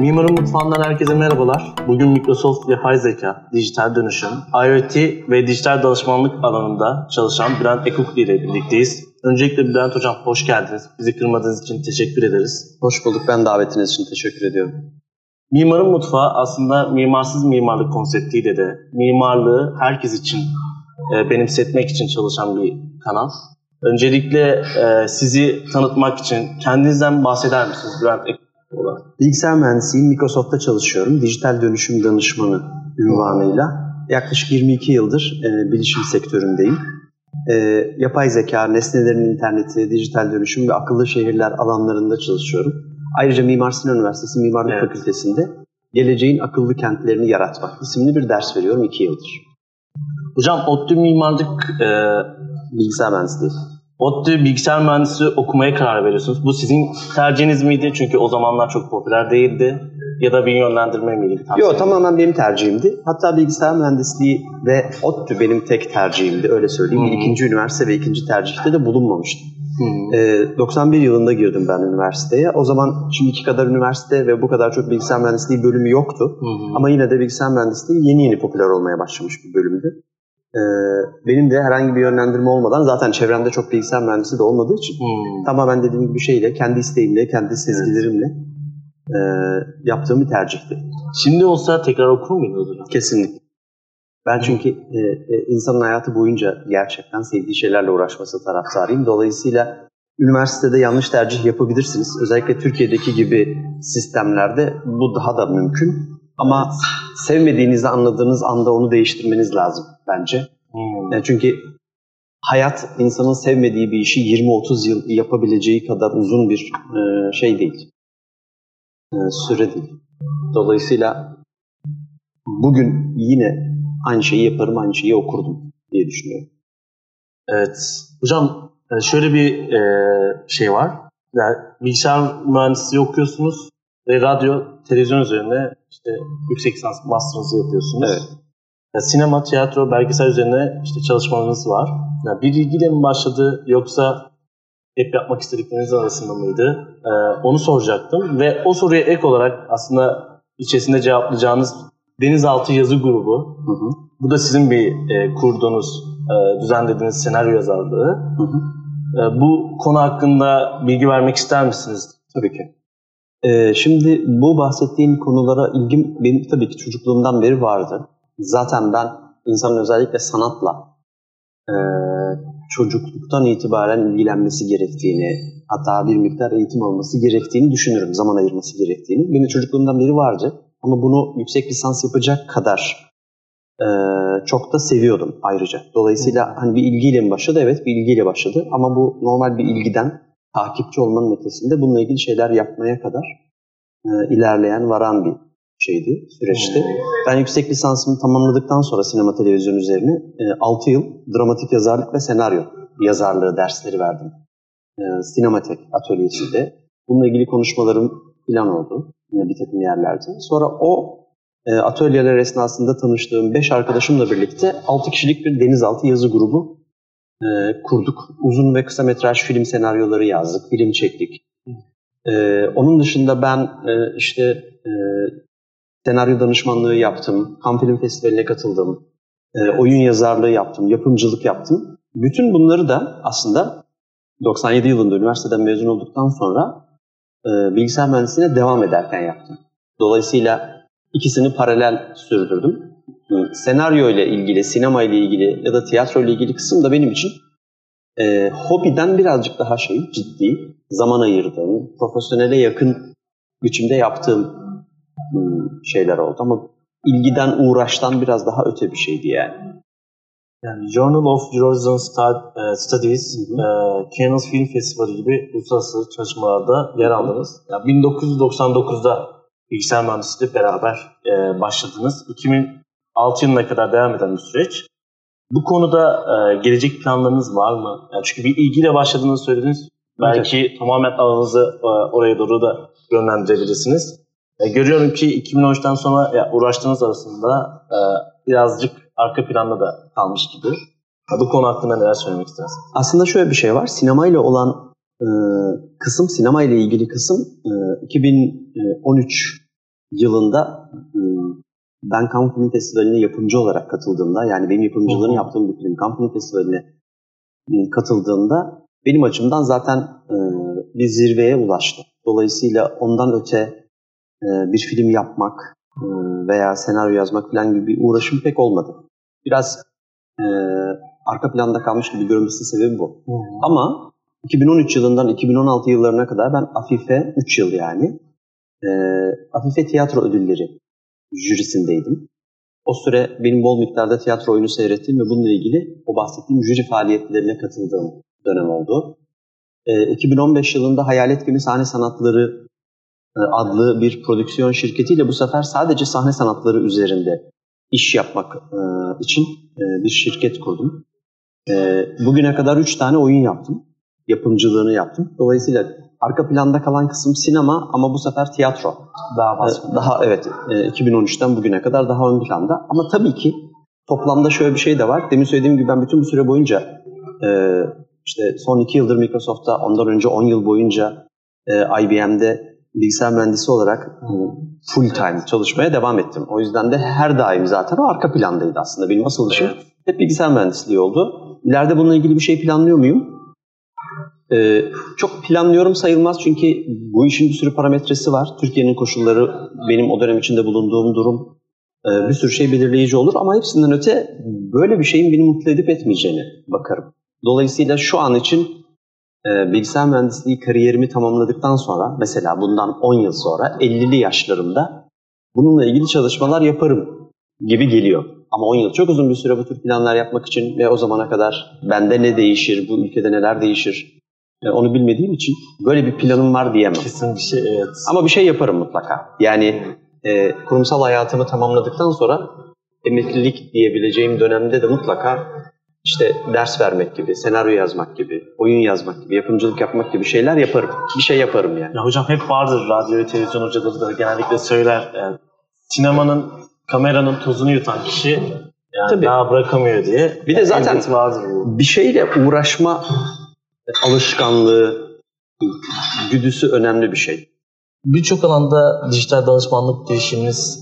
Mimarın Mutfağı'ndan herkese merhabalar. Bugün Microsoft Yapay Zeka, Dijital Dönüşüm, IoT ve dijital danışmanlık alanında çalışan Bülent Ekukli ile birlikteyiz. Öncelikle Bülent Hocam hoş geldiniz. Bizi kırmadığınız için teşekkür ederiz. Hoş bulduk. Ben davetiniz için teşekkür ediyorum. Mimarın Mutfağı aslında mimarsız mimarlık konseptiyle de mimarlığı herkes için e, benimsetmek için çalışan bir kanal. Öncelikle e, sizi tanıtmak için kendinizden bahseder misiniz Bülent Bilgisayar mühendisiyim. Microsoft'ta çalışıyorum. Dijital dönüşüm danışmanı ünvanıyla. Yaklaşık 22 yıldır e, bilişim sektöründeyim. E, yapay zeka, nesnelerin interneti, dijital dönüşüm ve akıllı şehirler alanlarında çalışıyorum. Ayrıca Mimar Sinan Üniversitesi Mimarlık Evet. Fakültesi'nde Geleceğin Akıllı Kentlerini Yaratmak isimli bir ders veriyorum 2 yıldır. Hocam ODTÜ Mimarlık, e, Bilgisayar mühendisliği. ODTÜ Bilgisayar Mühendisliği okumaya karar veriyorsunuz. Bu sizin tercihiniz miydi? Çünkü o zamanlar çok popüler değildi. Ya da bir yönlendirme miydi? Yok tamamen benim tercihimdi. Hatta bilgisayar mühendisliği ve ODTÜ benim tek tercihimdi öyle söyleyeyim. Hı hı. İkinci üniversite ve ikinci tercihte de bulunmamıştım. Hı. Ee, 91 yılında girdim ben üniversiteye. O zaman şimdiki kadar üniversite ve bu kadar çok bilgisayar mühendisliği bölümü yoktu. Hı hı. Ama yine de bilgisayar mühendisliği yeni yeni popüler olmaya başlamış bir bölümdü. Ee, benim de herhangi bir yönlendirme olmadan zaten çevremde çok bilgisayar mühendisi de olmadığı için Hı. tamamen dediğim gibi şeyle, kendi isteğimle, kendi sezgilerimle e, yaptığım bir tercihti. Şimdi olsa tekrar okur hocam? Kesinlikle. Ben çünkü e, e, insanın hayatı boyunca gerçekten sevdiği şeylerle uğraşması taraftarıyım. Dolayısıyla üniversitede yanlış tercih yapabilirsiniz. Özellikle Türkiye'deki gibi sistemlerde bu daha da mümkün. Ama sevmediğinizi anladığınız anda onu değiştirmeniz lazım bence. Hı. Yani çünkü hayat insanın sevmediği bir işi 20-30 yıl yapabileceği kadar uzun bir e, şey değil. E, süre değil. Dolayısıyla bugün yine aynı şeyi yaparım, aynı şeyi okurdum diye düşünüyorum. Evet. Hocam e, şöyle bir e, şey var. Yani bilgisayar mühendisliği okuyorsunuz ve radyo, televizyon üzerine işte yüksek lisans master'ınızı yapıyorsunuz. Evet. Ya sinema, tiyatro, belgesel üzerine işte çalışmalarınız var. Yani bir ilgiyle mi başladı yoksa hep yapmak istedikleriniz arasında mıydı? E, onu soracaktım ve o soruya ek olarak aslında içerisinde cevaplayacağınız denizaltı yazı grubu. Hı hı. Bu da sizin bir e, kurduğunuz, e, düzenlediğiniz senaryo yazarlığı. Hı hı. E, bu konu hakkında bilgi vermek ister misiniz? Tabii ki. Ee, şimdi bu bahsettiğin konulara ilgim benim tabii ki çocukluğumdan beri vardı. Zaten ben insanın özellikle sanatla e, çocukluktan itibaren ilgilenmesi gerektiğini, hatta bir miktar eğitim alması gerektiğini düşünürüm, zaman ayırması gerektiğini. Benim çocukluğumdan beri vardı ama bunu yüksek lisans yapacak kadar e, çok da seviyordum ayrıca. Dolayısıyla hani bir ilgiyle mi başladı? Evet bir ilgiyle başladı ama bu normal bir ilgiden takipçi olmanın ötesinde bununla ilgili şeyler yapmaya kadar e, ilerleyen, varan bir şeydi, süreçti. Ben yüksek lisansımı tamamladıktan sonra sinema televizyon üzerine e, 6 yıl dramatik yazarlık ve senaryo yazarlığı dersleri verdim. E, Sinematek atölyesinde. Bununla ilgili konuşmalarım plan oldu yine bir takım yerlerde. Sonra o e, atölyeler esnasında tanıştığım 5 arkadaşımla birlikte 6 kişilik bir denizaltı yazı grubu e, kurduk. Uzun ve kısa metraj film senaryoları yazdık, film çektik. E, onun dışında ben e, işte e, senaryo danışmanlığı yaptım, Cannes Film Festivali'ne katıldım, e, oyun yazarlığı yaptım, yapımcılık yaptım. Bütün bunları da aslında 97 yılında üniversiteden mezun olduktan sonra e, bilgisayar mühendisliğine devam ederken yaptım. Dolayısıyla ikisini paralel sürdürdüm. Senaryo ile ilgili, sinema ile ilgili ya da tiyatro ile ilgili kısım da benim için e, hobiden birazcık daha şey ciddi, zaman ayırdığım, profesyonele yakın biçimde yaptığım şeyler oldu. Ama ilgiden, uğraştan biraz daha öte bir şeydi yani. Yani Journal of e, Studies, Hı e, Cannes Film Festivali gibi uluslararası çalışmalarda yer aldınız. Yani 1999'da bilgisayar mühendisliğiyle beraber e, başladınız. 2006 yılına kadar devam eden bir süreç. Bu konuda e, gelecek planlarınız var mı? Yani çünkü bir ilgiyle başladığınızı söylediniz. Belki tamamen alanınızı e, oraya doğru da yönlendirebilirsiniz. E, görüyorum ki 2013'ten sonra ya, uğraştığınız arasında e, birazcık arka planda da kalmış gibi. Bu konu hakkında neler söylemek istersiniz? Aslında şöyle bir şey var. Sinemayla olan e, kısım, sinema ile ilgili kısım e, 2013 yılında ben Cannes Film Festivali'ne yapımcı olarak katıldığımda yani benim yapımcılığını yaptığım bir film Cannes Film Festivali'ne ıı, katıldığında benim açımdan zaten bir zirveye ulaştı. Dolayısıyla ondan öte bir film yapmak veya senaryo yazmak falan gibi bir uğraşım pek olmadı. Biraz arka planda kalmış gibi görünmesi sebebi bu. Hı. Ama 2013 yılından 2016 yıllarına kadar ben Afife 3 yıl yani e, Afife Tiyatro Ödülleri jürisindeydim. O süre benim bol miktarda tiyatro oyunu seyrettiğim ve bununla ilgili o bahsettiğim jüri faaliyetlerine katıldığım dönem oldu. E, 2015 yılında Hayalet Gibi Sahne Sanatları e, adlı bir prodüksiyon şirketiyle bu sefer sadece sahne sanatları üzerinde iş yapmak e, için e, bir şirket kurdum. E, bugüne kadar 3 tane oyun yaptım. Yapımcılığını yaptım. Dolayısıyla arka planda kalan kısım sinema ama bu sefer tiyatro. Daha fazla. Ee, daha evet 2013'ten bugüne kadar daha ön planda. Ama tabii ki toplamda şöyle bir şey de var. Demin söylediğim gibi ben bütün bu süre boyunca e, işte son iki yıldır Microsoft'ta ondan önce 10 yıl boyunca e, IBM'de bilgisayar mühendisi olarak e, full time çalışmaya devam ettim. O yüzden de her daim zaten o arka plandaydı aslında. Benim asıl işim hep bilgisayar mühendisliği oldu. İleride bununla ilgili bir şey planlıyor muyum? Ee, çok planlıyorum sayılmaz çünkü bu işin bir sürü parametresi var. Türkiye'nin koşulları, benim o dönem içinde bulunduğum durum e, bir sürü şey belirleyici olur ama hepsinden öte böyle bir şeyin beni mutlu edip etmeyeceğini bakarım. Dolayısıyla şu an için e, bilgisayar mühendisliği kariyerimi tamamladıktan sonra mesela bundan 10 yıl sonra 50'li yaşlarımda bununla ilgili çalışmalar yaparım gibi geliyor. Ama 10 yıl çok uzun bir süre bu tür planlar yapmak için ve o zamana kadar bende ne değişir, bu ülkede neler değişir e, onu bilmediğim için böyle bir planım var diyemem. Kesin bir şey evet. Ama bir şey yaparım mutlaka. Yani e, kurumsal hayatımı tamamladıktan sonra emeklilik diyebileceğim dönemde de mutlaka işte ders vermek gibi, senaryo yazmak gibi, oyun yazmak gibi, yapımcılık yapmak gibi şeyler yaparım. Bir şey yaparım yani. Ya hocam hep vardır radyo ve televizyon hocaları da genellikle söyler. Yani sinemanın, kameranın tozunu yutan kişi yani Tabii. daha bırakamıyor diye. Bir de zaten vardır bu. bir şeyle uğraşma alışkanlığı, güdüsü önemli bir şey. Birçok alanda dijital danışmanlık girişiminiz,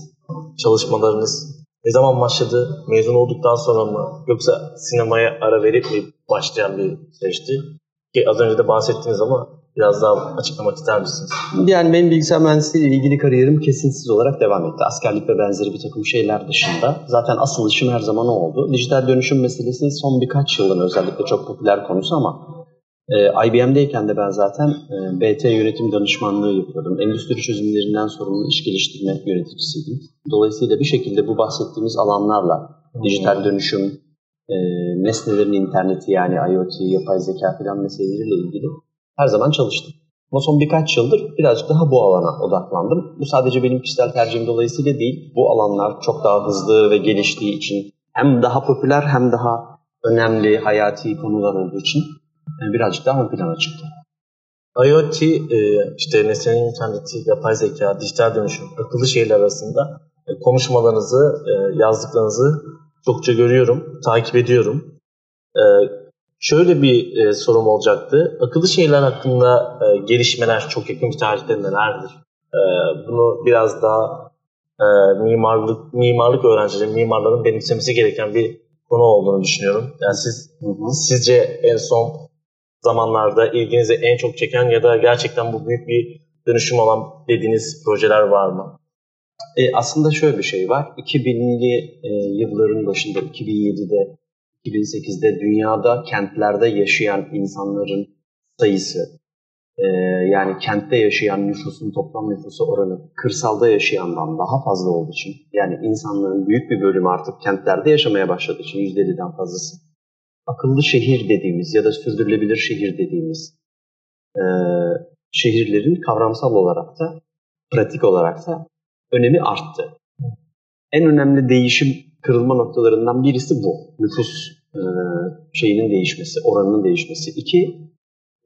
çalışmalarınız ne zaman başladı? Mezun olduktan sonra mı? Yoksa sinemaya ara verip mi başlayan bir süreçti? Ki az önce de bahsettiniz ama biraz daha açıklamak ister misiniz? Yani benim bilgisayar mühendisliği ile ilgili kariyerim kesintisiz olarak devam etti. Askerlik ve benzeri bir takım şeyler dışında. Zaten asıl işim her zaman o oldu. Dijital dönüşüm meselesi son birkaç yılın özellikle çok popüler konusu ama e, IBM'deyken de ben zaten e, BT yönetim danışmanlığı yapıyordum. Endüstri çözümlerinden sorumlu iş geliştirme yöneticisiydim. Dolayısıyla bir şekilde bu bahsettiğimiz alanlarla hmm. dijital dönüşüm, e, nesnelerin interneti yani IoT, yapay zeka filan meseleleriyle ilgili her zaman çalıştım. Ama son birkaç yıldır birazcık daha bu alana odaklandım. Bu sadece benim kişisel tercihim dolayısıyla değil. Bu alanlar çok daha hızlı ve geliştiği için hem daha popüler hem daha önemli hayati konular olduğu için birazcık daha ön plana çıktı. IoT, e, işte nesnenin interneti, yapay zeka, dijital dönüşüm, akıllı şehirler arasında e, konuşmalarınızı, e, yazdıklarınızı çokça görüyorum, takip ediyorum. Şöyle bir sorum olacaktı. Akıllı şehirler hakkında gelişmeler çok yakın bir tarihte nelerdir? Bunu biraz daha mimarlık mimarlık öğrencileri, mimarların benimsemesi gereken bir konu olduğunu düşünüyorum. Yani siz hı hı. sizce en son zamanlarda ilginizi en çok çeken ya da gerçekten bu büyük bir dönüşüm olan dediğiniz projeler var mı? E, aslında şöyle bir şey var. 2000'li e, yılların başında 2007'de 2008'de dünyada kentlerde yaşayan insanların sayısı e, yani kentte yaşayan nüfusun toplam nüfusu oranı kırsalda yaşayandan daha fazla olduğu için yani insanların büyük bir bölümü artık kentlerde yaşamaya başladığı için %50'den fazlası akıllı şehir dediğimiz ya da sürdürülebilir şehir dediğimiz e, şehirlerin kavramsal olarak da pratik olarak da önemi arttı. En önemli değişim kırılma noktalarından birisi bu. Nüfus e, şeyinin değişmesi, oranının değişmesi. İki,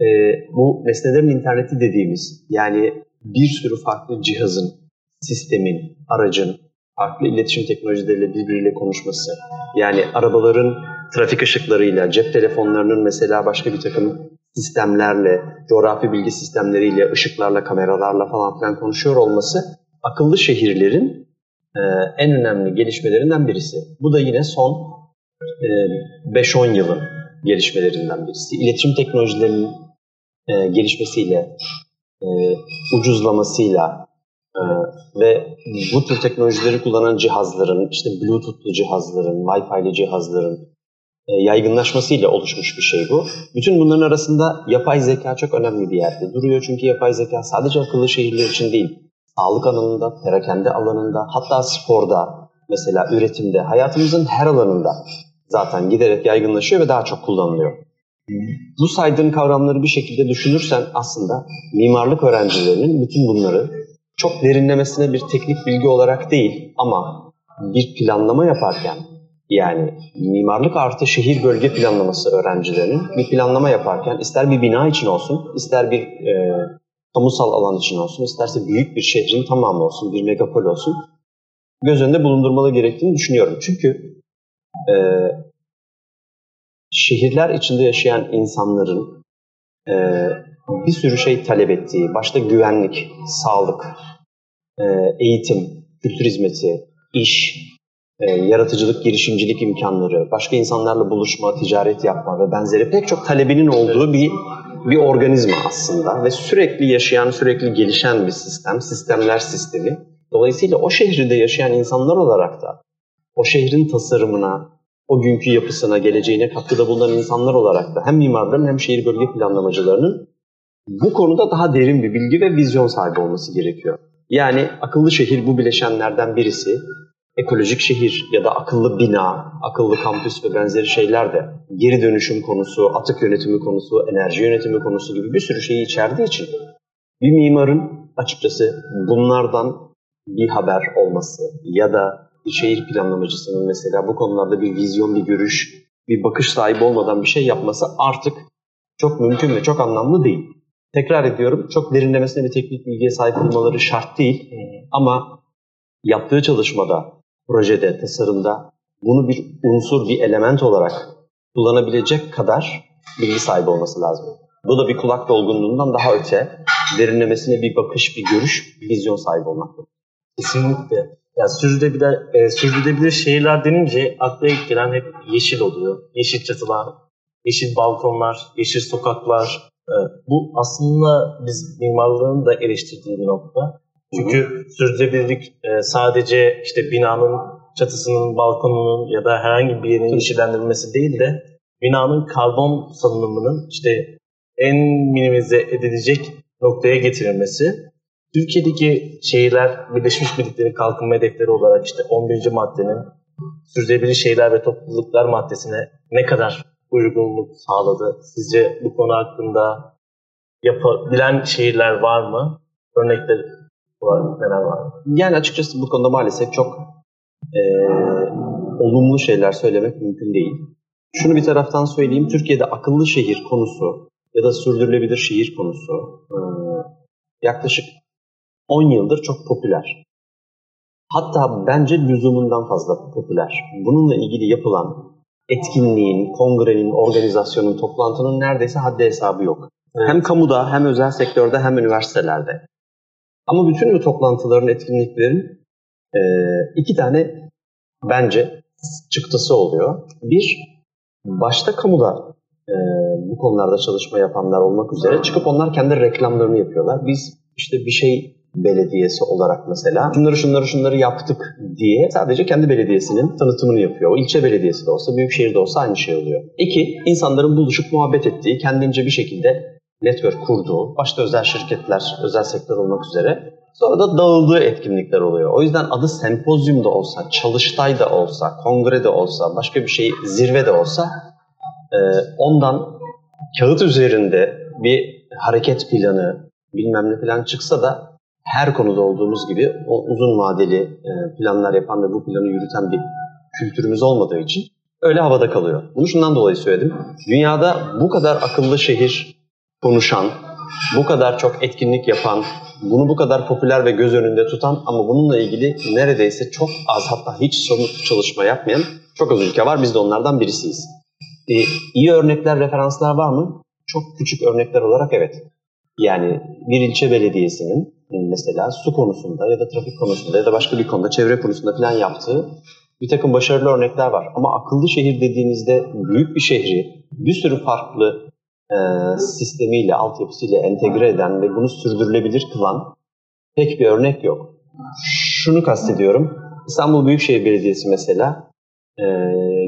e, bu nesnelerin interneti dediğimiz yani bir sürü farklı cihazın, sistemin, aracın farklı iletişim teknolojileriyle birbiriyle konuşması. Yani arabaların trafik ışıklarıyla, cep telefonlarının mesela başka bir takım sistemlerle, coğrafi bilgi sistemleriyle, ışıklarla, kameralarla falan filan konuşuyor olması akıllı şehirlerin e, en önemli gelişmelerinden birisi. Bu da yine son e, 5-10 yılın gelişmelerinden birisi. İletişim teknolojilerinin e, gelişmesiyle, e, ucuzlamasıyla e, ve bu tür teknolojileri kullanan cihazların, işte Bluetooth'lu cihazların, Wi-Fi'li cihazların yaygınlaşmasıyla oluşmuş bir şey bu. Bütün bunların arasında yapay zeka çok önemli bir yerde duruyor. Çünkü yapay zeka sadece akıllı şehirler için değil, sağlık alanında, perakende alanında, hatta sporda, mesela üretimde, hayatımızın her alanında zaten giderek yaygınlaşıyor ve daha çok kullanılıyor. Bu saydığın kavramları bir şekilde düşünürsen aslında mimarlık öğrencilerinin bütün bunları çok derinlemesine bir teknik bilgi olarak değil ama bir planlama yaparken yani mimarlık artı şehir bölge planlaması öğrencilerinin bir planlama yaparken ister bir bina için olsun, ister bir e, kamusal alan için olsun, isterse büyük bir şehrin tamamı olsun, bir megapol olsun göz önünde bulundurmalı gerektiğini düşünüyorum. Çünkü e, şehirler içinde yaşayan insanların e, bir sürü şey talep ettiği, başta güvenlik, sağlık, e, eğitim, kültür hizmeti, iş, e, yaratıcılık, girişimcilik imkanları, başka insanlarla buluşma, ticaret yapma ve benzeri pek çok talebinin olduğu bir bir organizma aslında ve sürekli yaşayan, sürekli gelişen bir sistem, sistemler sistemi. Dolayısıyla o şehirde yaşayan insanlar olarak da o şehrin tasarımına, o günkü yapısına, geleceğine katkıda bulunan insanlar olarak da hem mimarların hem şehir bölge planlamacılarının bu konuda daha derin bir bilgi ve vizyon sahibi olması gerekiyor. Yani akıllı şehir bu bileşenlerden birisi. Ekolojik şehir ya da akıllı bina, akıllı kampüs ve benzeri şeyler de geri dönüşüm konusu, atık yönetimi konusu, enerji yönetimi konusu gibi bir sürü şeyi içerdiği için bir mimarın açıkçası bunlardan bir haber olması ya da bir şehir planlamacısının mesela bu konularda bir vizyon, bir görüş, bir bakış sahibi olmadan bir şey yapması artık çok mümkün ve çok anlamlı değil. Tekrar ediyorum, çok derinlemesine bir teknik bilgiye sahip olmaları şart değil. Ama yaptığı çalışmada, projede, tasarımda bunu bir unsur, bir element olarak kullanabilecek kadar bilgi sahibi olması lazım. Bu da bir kulak dolgunluğundan daha öte, derinlemesine bir bakış, bir görüş, bir vizyon sahibi olmak. Kesinlikle. Ya sürdürülebilir, e, sürdürülebilir şehirler denince akla ilk gelen hep yeşil oluyor. Yeşil çatılar, yeşil balkonlar, yeşil sokaklar. E, bu aslında biz mimarlığın da eleştirdiği bir nokta. Çünkü sürdürülebilirlik e, sadece işte binanın çatısının, balkonunun ya da herhangi bir yerin yeşillendirilmesi değil de binanın karbon salınımının işte en minimize edilecek noktaya getirilmesi Türkiye'deki şehirler Birleşmiş Milletler'in kalkınma hedefleri olarak işte 11. maddenin sürdürülebilir şehirler ve topluluklar maddesine ne kadar uygunluk sağladı? Sizce bu konu hakkında yapabilen şehirler var mı? Örnekler neler var? Yani açıkçası bu konuda maalesef çok e, olumlu şeyler söylemek mümkün değil. Şunu bir taraftan söyleyeyim, Türkiye'de akıllı şehir konusu ya da sürdürülebilir şehir konusu e, yaklaşık 10 yıldır çok popüler. Hatta bence lüzumundan fazla popüler. Bununla ilgili yapılan etkinliğin, kongrenin, organizasyonun, toplantının neredeyse haddi hesabı yok. Evet. Hem kamuda, hem özel sektörde, hem üniversitelerde. Ama bütün bu toplantıların, etkinliklerin e, iki tane bence çıktısı oluyor. Bir, başta kamuda e, bu konularda çalışma yapanlar olmak üzere çıkıp onlar kendi reklamlarını yapıyorlar. Biz işte bir şey belediyesi olarak mesela şunları şunları şunları yaptık diye sadece kendi belediyesinin tanıtımını yapıyor. O ilçe belediyesi de olsa, büyük şehirde olsa aynı şey oluyor. İki, insanların buluşup muhabbet ettiği, kendince bir şekilde network kurduğu, başta özel şirketler, özel sektör olmak üzere sonra da dağıldığı etkinlikler oluyor. O yüzden adı sempozyum da olsa, çalıştay da olsa, kongre de olsa, başka bir şey zirve de olsa ondan kağıt üzerinde bir hareket planı bilmem ne falan çıksa da her konuda olduğumuz gibi o uzun vadeli e, planlar yapan ve bu planı yürüten bir kültürümüz olmadığı için öyle havada kalıyor. Bunu şundan dolayı söyledim. Dünyada bu kadar akıllı şehir konuşan, bu kadar çok etkinlik yapan, bunu bu kadar popüler ve göz önünde tutan ama bununla ilgili neredeyse çok az hatta hiç somut çalışma yapmayan çok az ülke var. Biz de onlardan birisiyiz. Ee, iyi örnekler, referanslar var mı? Çok küçük örnekler olarak evet. Yani bir ilçe belediyesinin mesela su konusunda ya da trafik konusunda ya da başka bir konuda çevre konusunda falan yaptığı bir takım başarılı örnekler var. Ama akıllı şehir dediğinizde büyük bir şehri bir sürü farklı e, sistemiyle, altyapısıyla entegre eden ve bunu sürdürülebilir kılan pek bir örnek yok. Şunu kastediyorum. İstanbul Büyükşehir Belediyesi mesela e,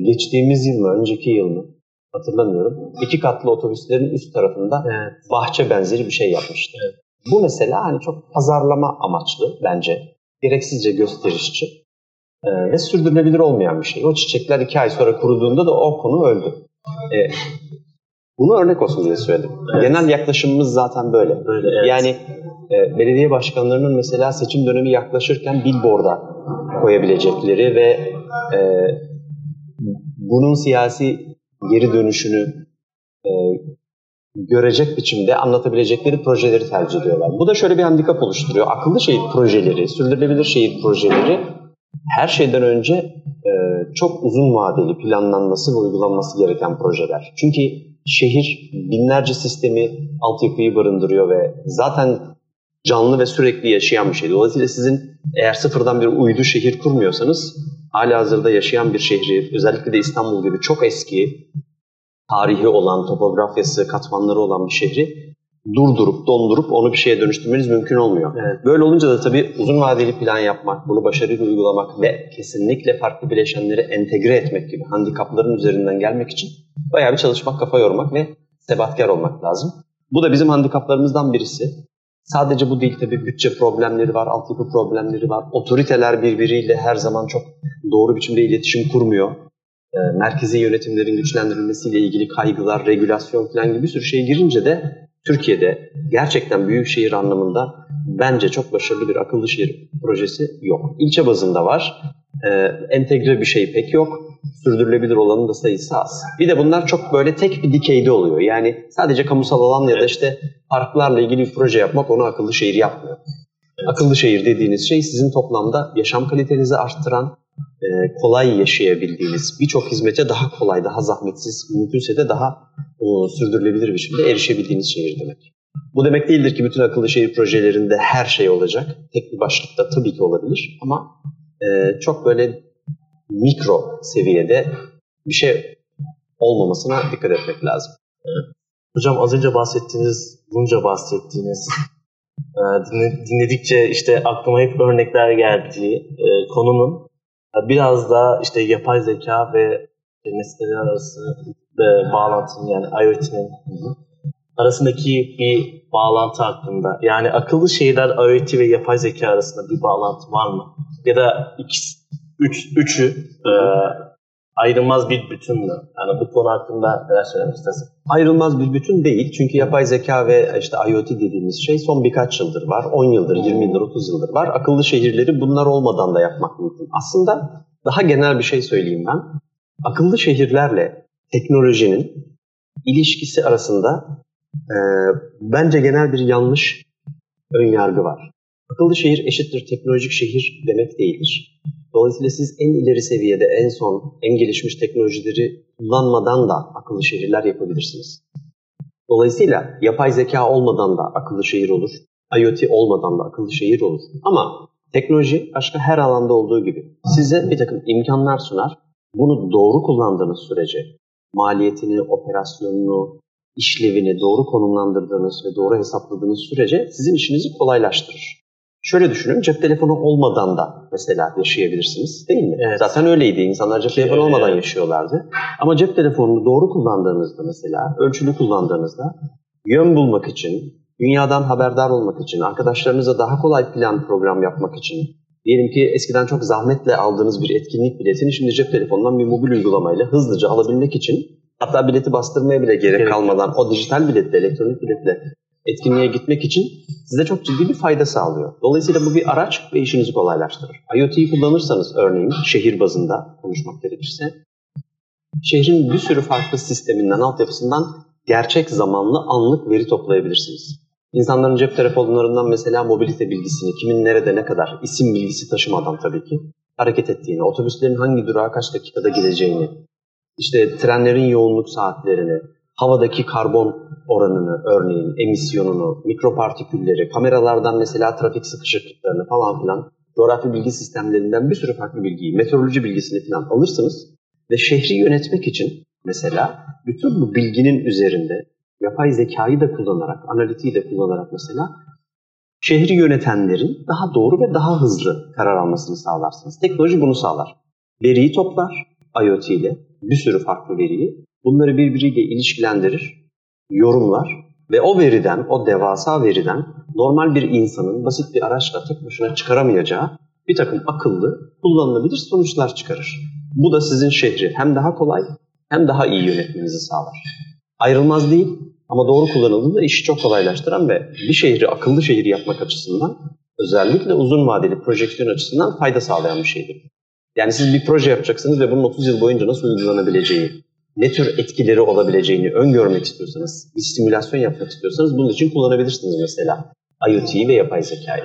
geçtiğimiz yıl mı, önceki yıl mı hatırlamıyorum. İki katlı otobüslerin üst tarafında evet. bahçe benzeri bir şey yapmıştı. Evet. Bu mesela hani çok pazarlama amaçlı bence. Gereksizce gösterişçi e, ve sürdürülebilir olmayan bir şey. O çiçekler iki ay sonra kuruduğunda da o konu öldü. E, bunu örnek olsun diye söyledim. Evet. Genel yaklaşımımız zaten böyle. böyle evet. Yani e, belediye başkanlarının mesela seçim dönemi yaklaşırken billboard'a koyabilecekleri ve e, bunun siyasi geri dönüşünü e, görecek biçimde anlatabilecekleri projeleri tercih ediyorlar. Bu da şöyle bir handikap oluşturuyor. Akıllı şehir projeleri, sürdürülebilir şehir projeleri her şeyden önce e, çok uzun vadeli planlanması ve uygulanması gereken projeler. Çünkü şehir binlerce sistemi, altyapıyı barındırıyor ve zaten canlı ve sürekli yaşayan bir şey. Dolayısıyla sizin eğer sıfırdan bir uydu şehir kurmuyorsanız hala hazırda yaşayan bir şehri, özellikle de İstanbul gibi çok eski, tarihi olan, topografyası, katmanları olan bir şehri durdurup, dondurup onu bir şeye dönüştürmeniz mümkün olmuyor. Evet. Böyle olunca da tabii uzun vadeli plan yapmak, bunu başarıyla uygulamak ve kesinlikle farklı bileşenleri entegre etmek gibi handikapların üzerinden gelmek için bayağı bir çalışmak, kafa yormak ve sebatkar olmak lazım. Bu da bizim handikaplarımızdan birisi. Sadece bu değil tabii bütçe problemleri var, altyapı problemleri var. Otoriteler birbiriyle her zaman çok doğru biçimde iletişim kurmuyor. E, merkezi yönetimlerin güçlendirilmesiyle ilgili kaygılar, regülasyon falan gibi bir sürü şey girince de Türkiye'de gerçekten büyük şehir anlamında bence çok başarılı bir akıllı şehir projesi yok. İlçe bazında var. E, entegre bir şey pek yok. Sürdürülebilir olanın da sayısı az. Bir de bunlar çok böyle tek bir dikeyde oluyor. Yani sadece kamusal alan ya da işte parklarla ilgili bir proje yapmak onu akıllı şehir yapmıyor. Akıllı şehir dediğiniz şey sizin toplamda yaşam kalitenizi arttıran, e, kolay yaşayabildiğiniz birçok hizmete daha kolay, daha zahmetsiz, mümkünse de daha o, sürdürülebilir biçimde erişebildiğiniz şehir demek. Bu demek değildir ki bütün akıllı şehir projelerinde her şey olacak. Tek bir başlıkta tabii ki olabilir ama e, çok böyle mikro seviyede bir şey olmamasına dikkat etmek lazım. Evet. Hocam az önce bahsettiğiniz, bunca bahsettiğiniz, e, dinledikçe işte aklıma hep örnekler geldiği e, konunun biraz da işte yapay zeka ve nesneler arası e, bağlantının yani IoT'nin arasındaki bir bağlantı hakkında. Yani akıllı şehirler IoT ve yapay zeka arasında bir bağlantı var mı? Ya da ikisi, üç, üçü e, ayrılmaz bir bütün mü? Yani bu konu hakkında neler söylemek istersin? Ayrılmaz bir bütün değil. Çünkü yapay zeka ve işte IoT dediğimiz şey son birkaç yıldır var. 10 yıldır, 20 yıldır, 30 yıldır var. Akıllı şehirleri bunlar olmadan da yapmak mümkün. Aslında daha genel bir şey söyleyeyim ben. Akıllı şehirlerle teknolojinin ilişkisi arasında e, bence genel bir yanlış ön yargı var. Akıllı şehir eşittir teknolojik şehir demek değildir. Dolayısıyla siz en ileri seviyede, en son, en gelişmiş teknolojileri kullanmadan da akıllı şehirler yapabilirsiniz. Dolayısıyla yapay zeka olmadan da akıllı şehir olur. IoT olmadan da akıllı şehir olur. Ama teknoloji başka her alanda olduğu gibi size bir takım imkanlar sunar. Bunu doğru kullandığınız sürece maliyetini, operasyonunu, işlevini doğru konumlandırdığınız ve doğru hesapladığınız sürece sizin işinizi kolaylaştırır. Şöyle düşünün, cep telefonu olmadan da mesela yaşayabilirsiniz değil mi? Evet. Zaten öyleydi. İnsanlar cep telefonu evet. olmadan yaşıyorlardı. Ama cep telefonunu doğru kullandığınızda mesela, ölçülü kullandığınızda yön bulmak için, dünyadan haberdar olmak için, arkadaşlarınıza daha kolay plan program yapmak için, diyelim ki eskiden çok zahmetle aldığınız bir etkinlik biletini şimdi cep telefonundan bir mobil uygulamayla hızlıca alabilmek için hatta bileti bastırmaya bile gerek evet. kalmadan o dijital biletle, elektronik biletle etkinliğe gitmek için size çok ciddi bir fayda sağlıyor. Dolayısıyla bu bir araç ve işinizi kolaylaştırır. IoT'yi kullanırsanız örneğin şehir bazında konuşmak gerekirse şehrin bir sürü farklı sisteminden, altyapısından gerçek zamanlı anlık veri toplayabilirsiniz. İnsanların cep telefonlarından mesela mobilite bilgisini, kimin nerede ne kadar, isim bilgisi taşımadan tabii ki hareket ettiğini, otobüslerin hangi durağa kaç dakikada gideceğini, işte trenlerin yoğunluk saatlerini, havadaki karbon oranını, örneğin emisyonunu, mikropartikülleri, kameralardan mesela trafik sıkışıklıklarını falan filan, coğrafi bilgi sistemlerinden bir sürü farklı bilgiyi, meteoroloji bilgisini falan alırsınız ve şehri yönetmek için mesela bütün bu bilginin üzerinde yapay zekayı da kullanarak, analitiği de kullanarak mesela şehri yönetenlerin daha doğru ve daha hızlı karar almasını sağlarsınız. Teknoloji bunu sağlar. Veriyi toplar IoT ile, bir sürü farklı veriyi. Bunları birbiriyle ilişkilendirir, yorumlar ve o veriden, o devasa veriden normal bir insanın basit bir araçla tek başına çıkaramayacağı bir takım akıllı, kullanılabilir sonuçlar çıkarır. Bu da sizin şehri hem daha kolay hem daha iyi yönetmenizi sağlar. Ayrılmaz değil ama doğru kullanıldığında işi çok kolaylaştıran ve bir şehri akıllı şehir yapmak açısından özellikle uzun vadeli projeksiyon açısından fayda sağlayan bir şeydir. Yani siz bir proje yapacaksınız ve bunun 30 yıl boyunca nasıl uygulanabileceği, ne tür etkileri olabileceğini öngörmek istiyorsanız, bir simülasyon yapmak istiyorsanız bunun için kullanabilirsiniz mesela IoT'yi ve yapay zekayı.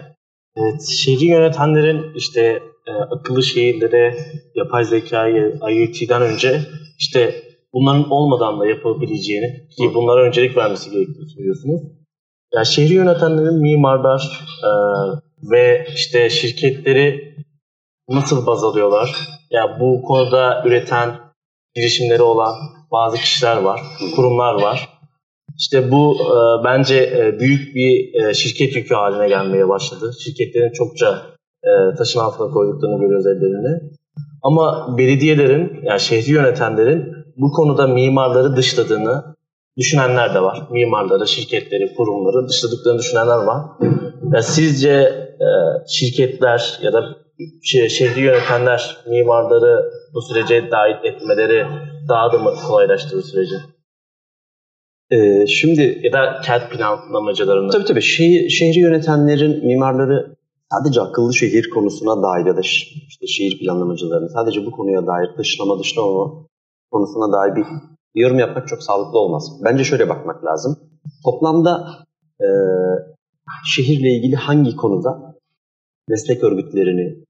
Evet, şehri yönetenlerin işte e, akıllı şehirlere, yapay zekayı, IoT'den önce işte bunların olmadan da yapabileceğini ki bunlara öncelik vermesi gerektiğini söylüyorsunuz. Ya şehri yönetenlerin mimarlar e, ve işte şirketleri nasıl baz alıyorlar? Ya yani bu konuda üreten girişimleri olan bazı kişiler var, kurumlar var. İşte bu e, bence e, büyük bir e, şirket yükü haline gelmeye başladı. Şirketlerin çokça e, taşın altına koyduklarını görüyoruz ellerinde. Ama belediyelerin, yani şehri yönetenlerin bu konuda mimarları dışladığını düşünenler de var. Mimarları, şirketleri, kurumları dışladıklarını düşünenler var. Ya sizce e, şirketler ya da şehri yönetenler mimarları bu sürece dahil etmeleri daha da mı kolaylaştırır süreci? Ee, şimdi ya da kent planlamacılarını. Tabii tabii. Şehir, şehri yönetenlerin mimarları sadece akıllı şehir konusuna dair ya da işte şehir planlamacılarının sadece bu konuya dair dışlama dışlama konusuna dair bir yorum yapmak çok sağlıklı olmaz. Bence şöyle bakmak lazım. Toplamda e, şehirle ilgili hangi konuda meslek örgütlerini,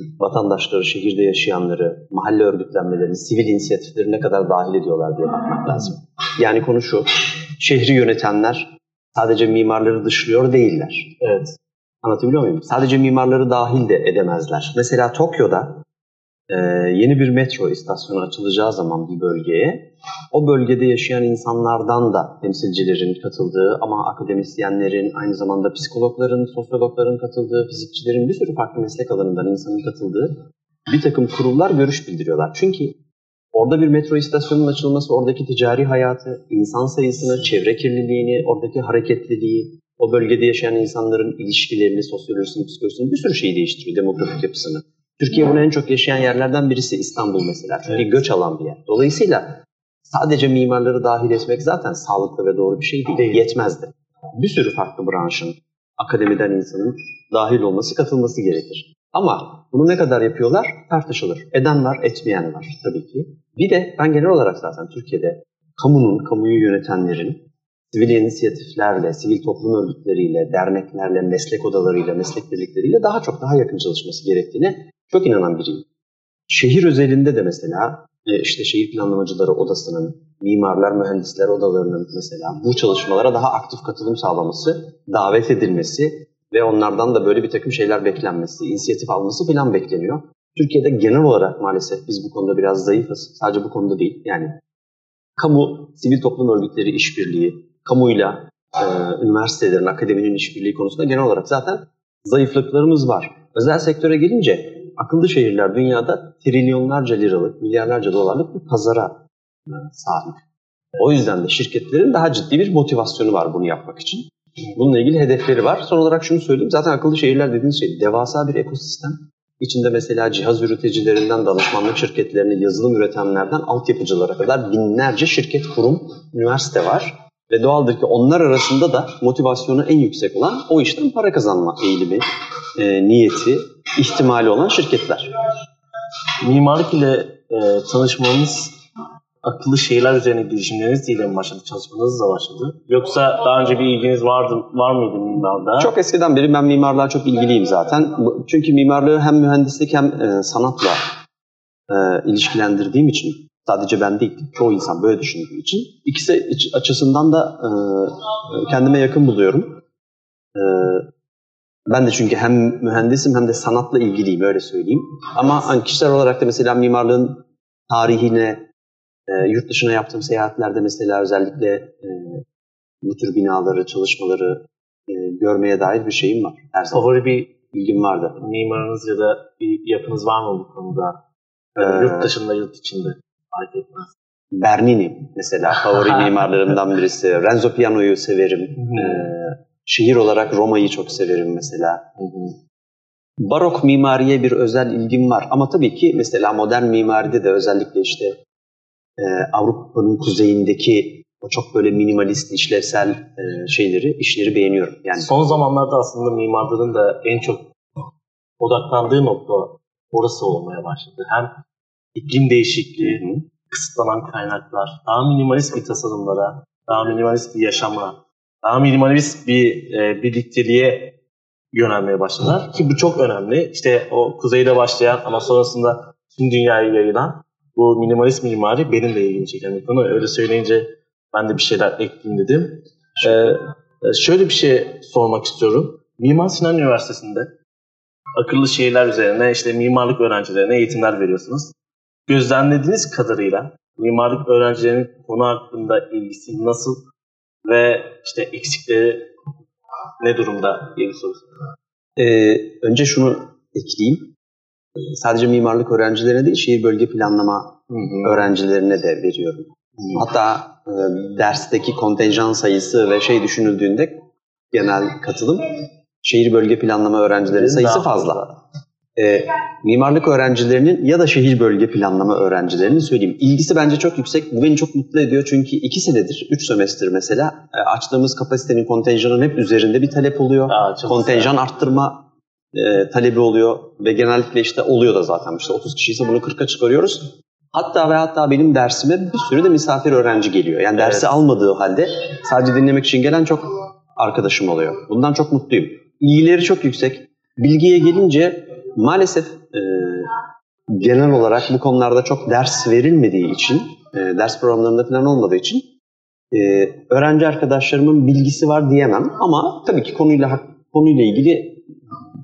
vatandaşları, şehirde yaşayanları, mahalle örgütlenmelerini, sivil inisiyatifleri ne kadar dahil ediyorlar diye bakmak lazım. Yani konu şu, şehri yönetenler sadece mimarları dışlıyor değiller. Evet. Anlatabiliyor muyum? Sadece mimarları dahil de edemezler. Mesela Tokyo'da e, yeni bir metro istasyonu açılacağı zaman bir bölgeye, o bölgede yaşayan insanlardan da temsilcilerin katıldığı ama akademisyenlerin, aynı zamanda psikologların, sosyologların katıldığı, fizikçilerin bir sürü farklı meslek alanından insanın katıldığı bir takım kurullar görüş bildiriyorlar. Çünkü orada bir metro istasyonunun açılması oradaki ticari hayatı, insan sayısını, çevre kirliliğini, oradaki hareketliliği, o bölgede yaşayan insanların ilişkilerini, sosyolojisini, psikolojisini bir sürü şeyi değiştiriyor, demografik yapısını. Türkiye bunu en çok yaşayan yerlerden birisi İstanbul mesela. Çünkü evet. göç alan bir yer. Dolayısıyla sadece mimarları dahil etmek zaten sağlıklı ve doğru bir şey değil. değil. Yetmezdi. Bir sürü farklı branşın, akademiden insanın dahil olması, katılması gerekir. Ama bunu ne kadar yapıyorlar tartışılır. Eden var, etmeyen var tabii ki. Bir de ben genel olarak zaten Türkiye'de kamunun, kamuyu yönetenlerin sivil inisiyatiflerle, sivil toplum örgütleriyle, derneklerle, meslek odalarıyla, meslek birlikleriyle daha çok daha yakın çalışması gerektiğini çok inanan biriyim. Şehir özelinde de mesela işte şehir planlamacıları odasının, mimarlar, mühendisler odalarının mesela bu çalışmalara daha aktif katılım sağlaması, davet edilmesi ve onlardan da böyle bir takım şeyler beklenmesi, inisiyatif alması falan bekleniyor. Türkiye'de genel olarak maalesef biz bu konuda biraz zayıfız. Sadece bu konuda değil. Yani kamu, sivil toplum örgütleri işbirliği, kamuyla e, üniversitelerin, akademinin işbirliği konusunda genel olarak zaten zayıflıklarımız var. Özel sektöre gelince akıllı şehirler dünyada trilyonlarca liralık, milyarlarca dolarlık bir pazara e, sahip. O yüzden de şirketlerin daha ciddi bir motivasyonu var bunu yapmak için. Bununla ilgili hedefleri var. Son olarak şunu söyleyeyim. Zaten akıllı şehirler dediğiniz şey devasa bir ekosistem. İçinde mesela cihaz üreticilerinden danışmanlık şirketlerine, yazılım üretenlerden altyapıcılara kadar binlerce şirket, kurum, üniversite var. Ve doğaldır ki onlar arasında da motivasyonu en yüksek olan o işten para kazanma eğilimi, e, niyeti, ihtimali olan şirketler. Mimarlık ile e, tanışmanız akıllı şehirler üzerine girişimleriniz ile mi başladı? Çalışmanız da başladı? Yoksa daha önce bir ilginiz vardı, var mıydı mimarda? Çok eskiden beri ben mimarlığa çok ilgiliyim zaten. Çünkü mimarlığı hem mühendislik hem e, sanatla e, ilişkilendirdiğim için Sadece ben değil, çoğu insan böyle düşündüğü için. İkisi açısından da e, kendime yakın buluyorum. E, ben de çünkü hem mühendisim hem de sanatla ilgiliyim öyle söyleyeyim. Ama hani kişisel olarak da mesela mimarlığın tarihine, e, yurt dışına yaptığım seyahatlerde mesela özellikle e, bu tür binaları, çalışmaları e, görmeye dair bir şeyim var. Her zaman. Favori bir ilgim vardı. Mimarınız ya da bir yapınız var mı bu konuda? Ee, yurt dışında, yurt içinde fark etmez. Bernini mesela favori mimarlarımdan birisi. Renzo Piano'yu severim. ee, şehir olarak Roma'yı çok severim mesela. Barok mimariye bir özel ilgim var. Ama tabii ki mesela modern mimaride de özellikle işte e, Avrupa'nın kuzeyindeki o çok böyle minimalist, işlevsel e, şeyleri, işleri beğeniyorum. Yani son zamanlarda aslında mimarların da en çok odaklandığı nokta orası olmaya başladı. Hem iklim değişikliği, Hı-hı. kısıtlanan kaynaklar, daha minimalist bir tasarımlara, daha minimalist bir yaşama, daha minimalist bir e, birlikteliğe yönelmeye başladılar. Ki bu çok önemli. İşte o kuzeyde başlayan ama sonrasında tüm dünyaya yayılan bu minimalist mimari benim de ilgimi çeken bir konu. Öyle söyleyince ben de bir şeyler ekleyeyim dedim. Ee, şöyle bir şey sormak istiyorum. Mimar Sinan Üniversitesi'nde akıllı şehirler üzerine işte mimarlık öğrencilerine eğitimler veriyorsunuz. Gözlemlediğiniz kadarıyla mimarlık öğrencilerinin konu hakkında ilgisi nasıl ve işte eksikleri ne durumda diye bir soru ee, Önce şunu ekleyeyim. Sadece mimarlık öğrencilerine değil, şehir bölge planlama hı hı. öğrencilerine de veriyorum. Hı. Hatta e, dersteki kontenjan sayısı ve şey düşünüldüğünde genel katılım şehir bölge planlama öğrencilerinin sayısı fazla. E, mimarlık öğrencilerinin ya da şehir bölge planlama öğrencilerinin söyleyeyim. ilgisi bence çok yüksek. Bu beni çok mutlu ediyor çünkü iki senedir, üç sömestr mesela e, açtığımız kapasitenin kontenjanın hep üzerinde bir talep oluyor. Aa, Kontenjan güzel. arttırma e, talebi oluyor ve genellikle işte oluyor da zaten işte 30 kişi ise bunu 40'a çıkarıyoruz. Hatta ve hatta benim dersime bir sürü de misafir öğrenci geliyor. Yani dersi evet. almadığı halde sadece dinlemek için gelen çok arkadaşım oluyor. Bundan çok mutluyum. İlgileri çok yüksek. Bilgiye gelince maalesef e, genel olarak bu konularda çok ders verilmediği için, e, ders programlarında falan olmadığı için e, öğrenci arkadaşlarımın bilgisi var diyemem. Ama tabii ki konuyla konuyla ilgili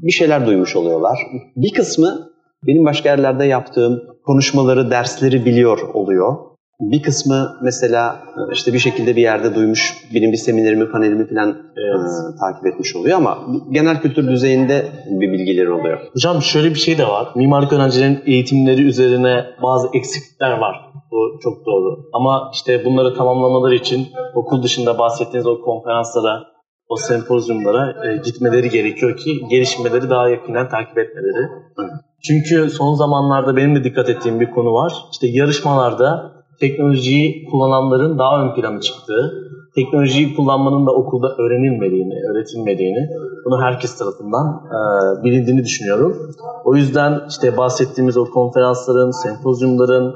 bir şeyler duymuş oluyorlar. Bir kısmı benim başka yerlerde yaptığım konuşmaları, dersleri biliyor oluyor. Bir kısmı mesela e, işte bir şekilde bir yerde duymuş, benim bir seminerimi, panelimi falan evet. e, takip etmiş oluyor ama genel kültür düzeyinde bir bilgileri oluyor. Hocam şöyle bir şey de var. Mimarlık öğrencilerinin eğitimleri üzerine bazı eksiklikler var. Bu çok doğru. Ama işte bunları tamamlamaları için okul dışında bahsettiğiniz o konferanslara, o sempozyumlara e, gitmeleri gerekiyor ki gelişmeleri daha yakından takip etmeleri. Evet. Çünkü son zamanlarda benim de dikkat ettiğim bir konu var. İşte yarışmalarda teknolojiyi kullananların daha ön plana çıktığı, teknolojiyi kullanmanın da okulda öğrenilmediğini, öğretilmediğini, bunu herkes tarafından e, bilindiğini düşünüyorum. O yüzden işte bahsettiğimiz o konferansların, sempozyumların,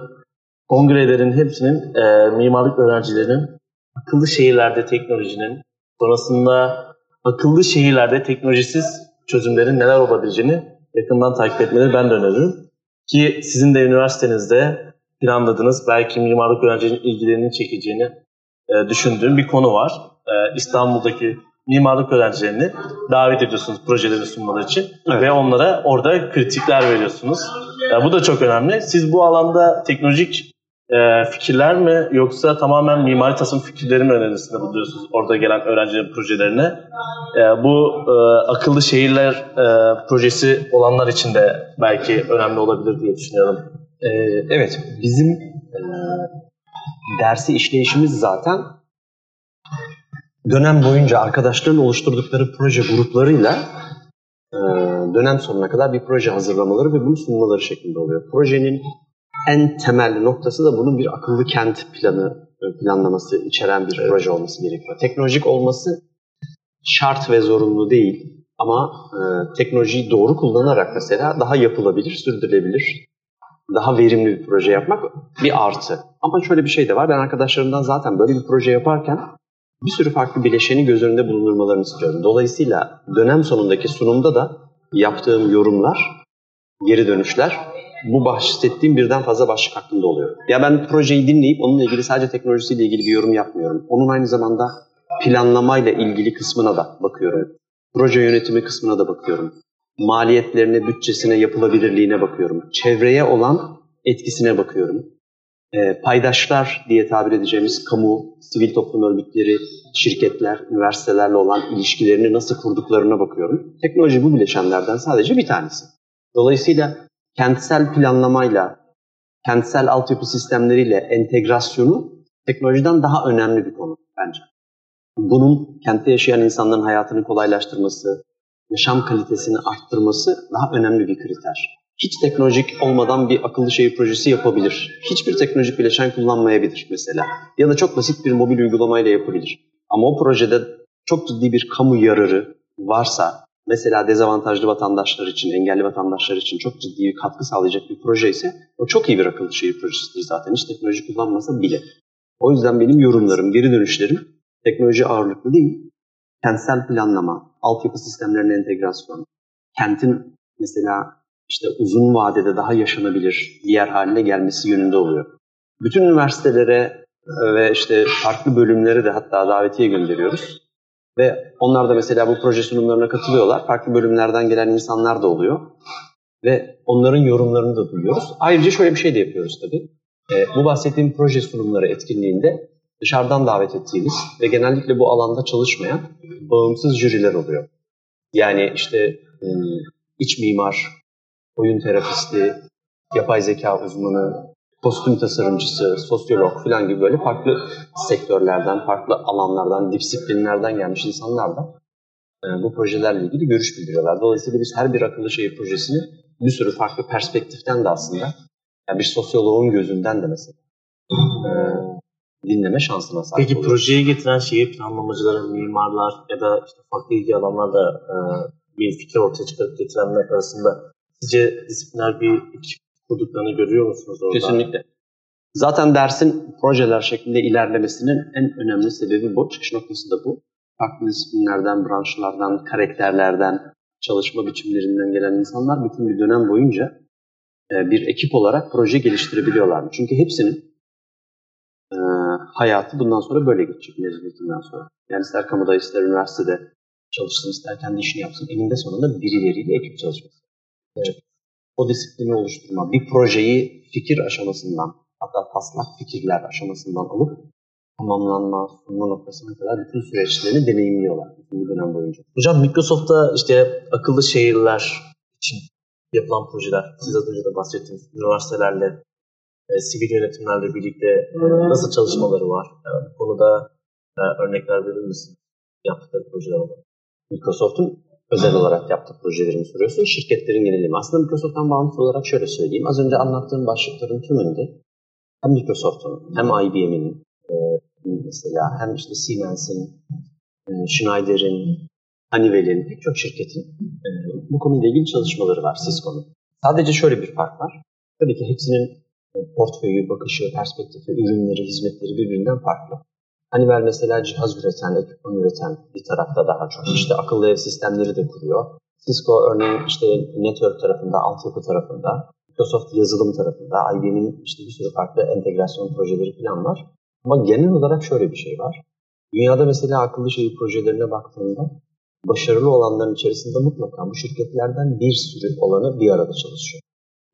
kongrelerin hepsinin e, mimarlık öğrencilerinin akıllı şehirlerde teknolojinin, sonrasında akıllı şehirlerde teknolojisiz çözümlerin neler olabileceğini yakından takip etmeleri ben de öneririm. Ki sizin de üniversitenizde planladığınız, belki mimarlık öğrencilerinin ilgilerini çekeceğini e, düşündüğüm bir konu var. E, İstanbul'daki mimarlık öğrencilerini davet ediyorsunuz projeleri sunmaları için evet. ve onlara orada kritikler veriyorsunuz. E, bu da çok önemli. Siz bu alanda teknolojik e, fikirler mi yoksa tamamen mimari tasarım fikirleri mi önerisinde buluyorsunuz orada gelen öğrencilerin projelerine? E, bu e, akıllı şehirler e, projesi olanlar için de belki önemli olabilir diye düşünüyorum. E, evet, bizim e, dersi işleyişimiz zaten dönem boyunca arkadaşların oluşturdukları proje gruplarıyla e, dönem sonuna kadar bir proje hazırlamaları ve bunu sunmaları şeklinde oluyor. Projenin en temel noktası da bunun bir akıllı kent planı e, planlaması içeren bir evet. proje olması gerekiyor. Teknolojik olması şart ve zorunlu değil ama e, teknolojiyi doğru kullanarak mesela daha yapılabilir, sürdürülebilir, daha verimli bir proje yapmak bir artı. Ama şöyle bir şey de var. Ben arkadaşlarımdan zaten böyle bir proje yaparken bir sürü farklı bileşeni göz önünde bulundurmalarını istiyorum. Dolayısıyla dönem sonundaki sunumda da yaptığım yorumlar, geri dönüşler bu bahsettiğim birden fazla başlık hakkında oluyor. Ya ben projeyi dinleyip onunla ilgili sadece teknolojisiyle ilgili bir yorum yapmıyorum. Onun aynı zamanda planlamayla ilgili kısmına da bakıyorum. Proje yönetimi kısmına da bakıyorum. Maliyetlerine, bütçesine, yapılabilirliğine bakıyorum. Çevreye olan etkisine bakıyorum. E, paydaşlar diye tabir edeceğimiz kamu, sivil toplum örgütleri, şirketler, üniversitelerle olan ilişkilerini nasıl kurduklarına bakıyorum. Teknoloji bu bileşenlerden sadece bir tanesi. Dolayısıyla kentsel planlamayla, kentsel altyapı sistemleriyle entegrasyonu teknolojiden daha önemli bir konu bence. Bunun kentte yaşayan insanların hayatını kolaylaştırması, yaşam kalitesini arttırması daha önemli bir kriter. Hiç teknolojik olmadan bir akıllı şehir projesi yapabilir. Hiçbir teknolojik bileşen kullanmayabilir mesela. Ya da çok basit bir mobil uygulamayla yapabilir. Ama o projede çok ciddi bir kamu yararı varsa, mesela dezavantajlı vatandaşlar için, engelli vatandaşlar için çok ciddi bir katkı sağlayacak bir proje ise o çok iyi bir akıllı şehir projesidir zaten. Hiç teknoloji kullanmasa bile. O yüzden benim yorumlarım, geri dönüşlerim teknoloji ağırlıklı değil, kentsel planlama, altyapı sistemlerine entegrasyon, kentin mesela işte uzun vadede daha yaşanabilir bir yer haline gelmesi yönünde oluyor. Bütün üniversitelere e, ve işte farklı bölümlere de hatta davetiye gönderiyoruz. Ve onlar da mesela bu proje sunumlarına katılıyorlar. Farklı bölümlerden gelen insanlar da oluyor. Ve onların yorumlarını da duyuyoruz. Ayrıca şöyle bir şey de yapıyoruz tabii. E, bu bahsettiğim proje sunumları etkinliğinde dışarıdan davet ettiğimiz ve genellikle bu alanda çalışmayan bağımsız jüriler oluyor. Yani işte e, iç mimar, oyun terapisti, yapay zeka uzmanı, kostüm tasarımcısı, sosyolog falan gibi böyle farklı sektörlerden, farklı alanlardan, disiplinlerden gelmiş insanlar da e, bu projelerle ilgili görüş bildiriyorlar. Dolayısıyla biz her bir akıllı şehir projesini bir sürü farklı perspektiften de aslında, yani bir sosyoloğun gözünden de mesela e, dinleme şansına sahip Peki oluyoruz. projeyi getiren şehir planlamacıları, mimarlar ya da işte farklı ilgi alanlarla e, bir fikir ortaya çıkarıp getirenler arasında sizce disiplinler bir ekip kurduklarını görüyor musunuz orada? Kesinlikle. Zaten dersin projeler şeklinde ilerlemesinin en önemli sebebi bu. Çıkış noktası da bu. Farklı disiplinlerden, branşlardan, karakterlerden, çalışma biçimlerinden gelen insanlar bütün bir dönem boyunca e, bir ekip olarak proje geliştirebiliyorlar. Çünkü hepsinin e, hayatı bundan sonra böyle geçecek mezuniyetinden sonra. Yani ister kamuda ister üniversitede çalışsın, ister kendi işini yapsın. Eninde sonunda birileriyle ekip çalışması. Evet. O disiplini oluşturma, bir projeyi fikir aşamasından, hatta taslak fikirler aşamasından alıp tamamlanma, sunma noktasına kadar bütün süreçlerini deneyimliyorlar bu dönem boyunca. Hocam Microsoft'ta işte akıllı şehirler için yapılan projeler, siz az önce de bahsettiğiniz üniversitelerle, e, sivil yönetimlerle birlikte e, nasıl çalışmaları var? Yani bu konuda e, örnekler verir misiniz? Yaptıkları projeler olarak. Microsoft'un özel olarak yaptığı projelerimi soruyorsun. Şirketlerin genelimi. Aslında Microsoft'tan bağımsız olarak şöyle söyleyeyim. Az önce anlattığım başlıkların tümünde hem Microsoft'un hem IBM'in e, mesela hem işte Siemens'in, e, Schneider'in, Honeywell'in pek çok şirketin e, bu konuyla ilgili çalışmaları var Cisco'nun. Sadece şöyle bir fark var. Tabii ki hepsinin e, portföyü, bakışı, perspektifi, ürünleri, hizmetleri birbirinden farklı. Honeywell mesela cihaz üreten, ekipman üreten bir tarafta daha çok. İşte akıllı ev sistemleri de kuruyor. Cisco örneğin işte network tarafında, altyapı tarafında, Microsoft yazılım tarafında, IBM'in işte bir sürü farklı entegrasyon projeleri falan var. Ama genel olarak şöyle bir şey var. Dünyada mesela akıllı şehir projelerine baktığında başarılı olanların içerisinde mutlaka bu şirketlerden bir sürü olanı bir arada çalışıyor.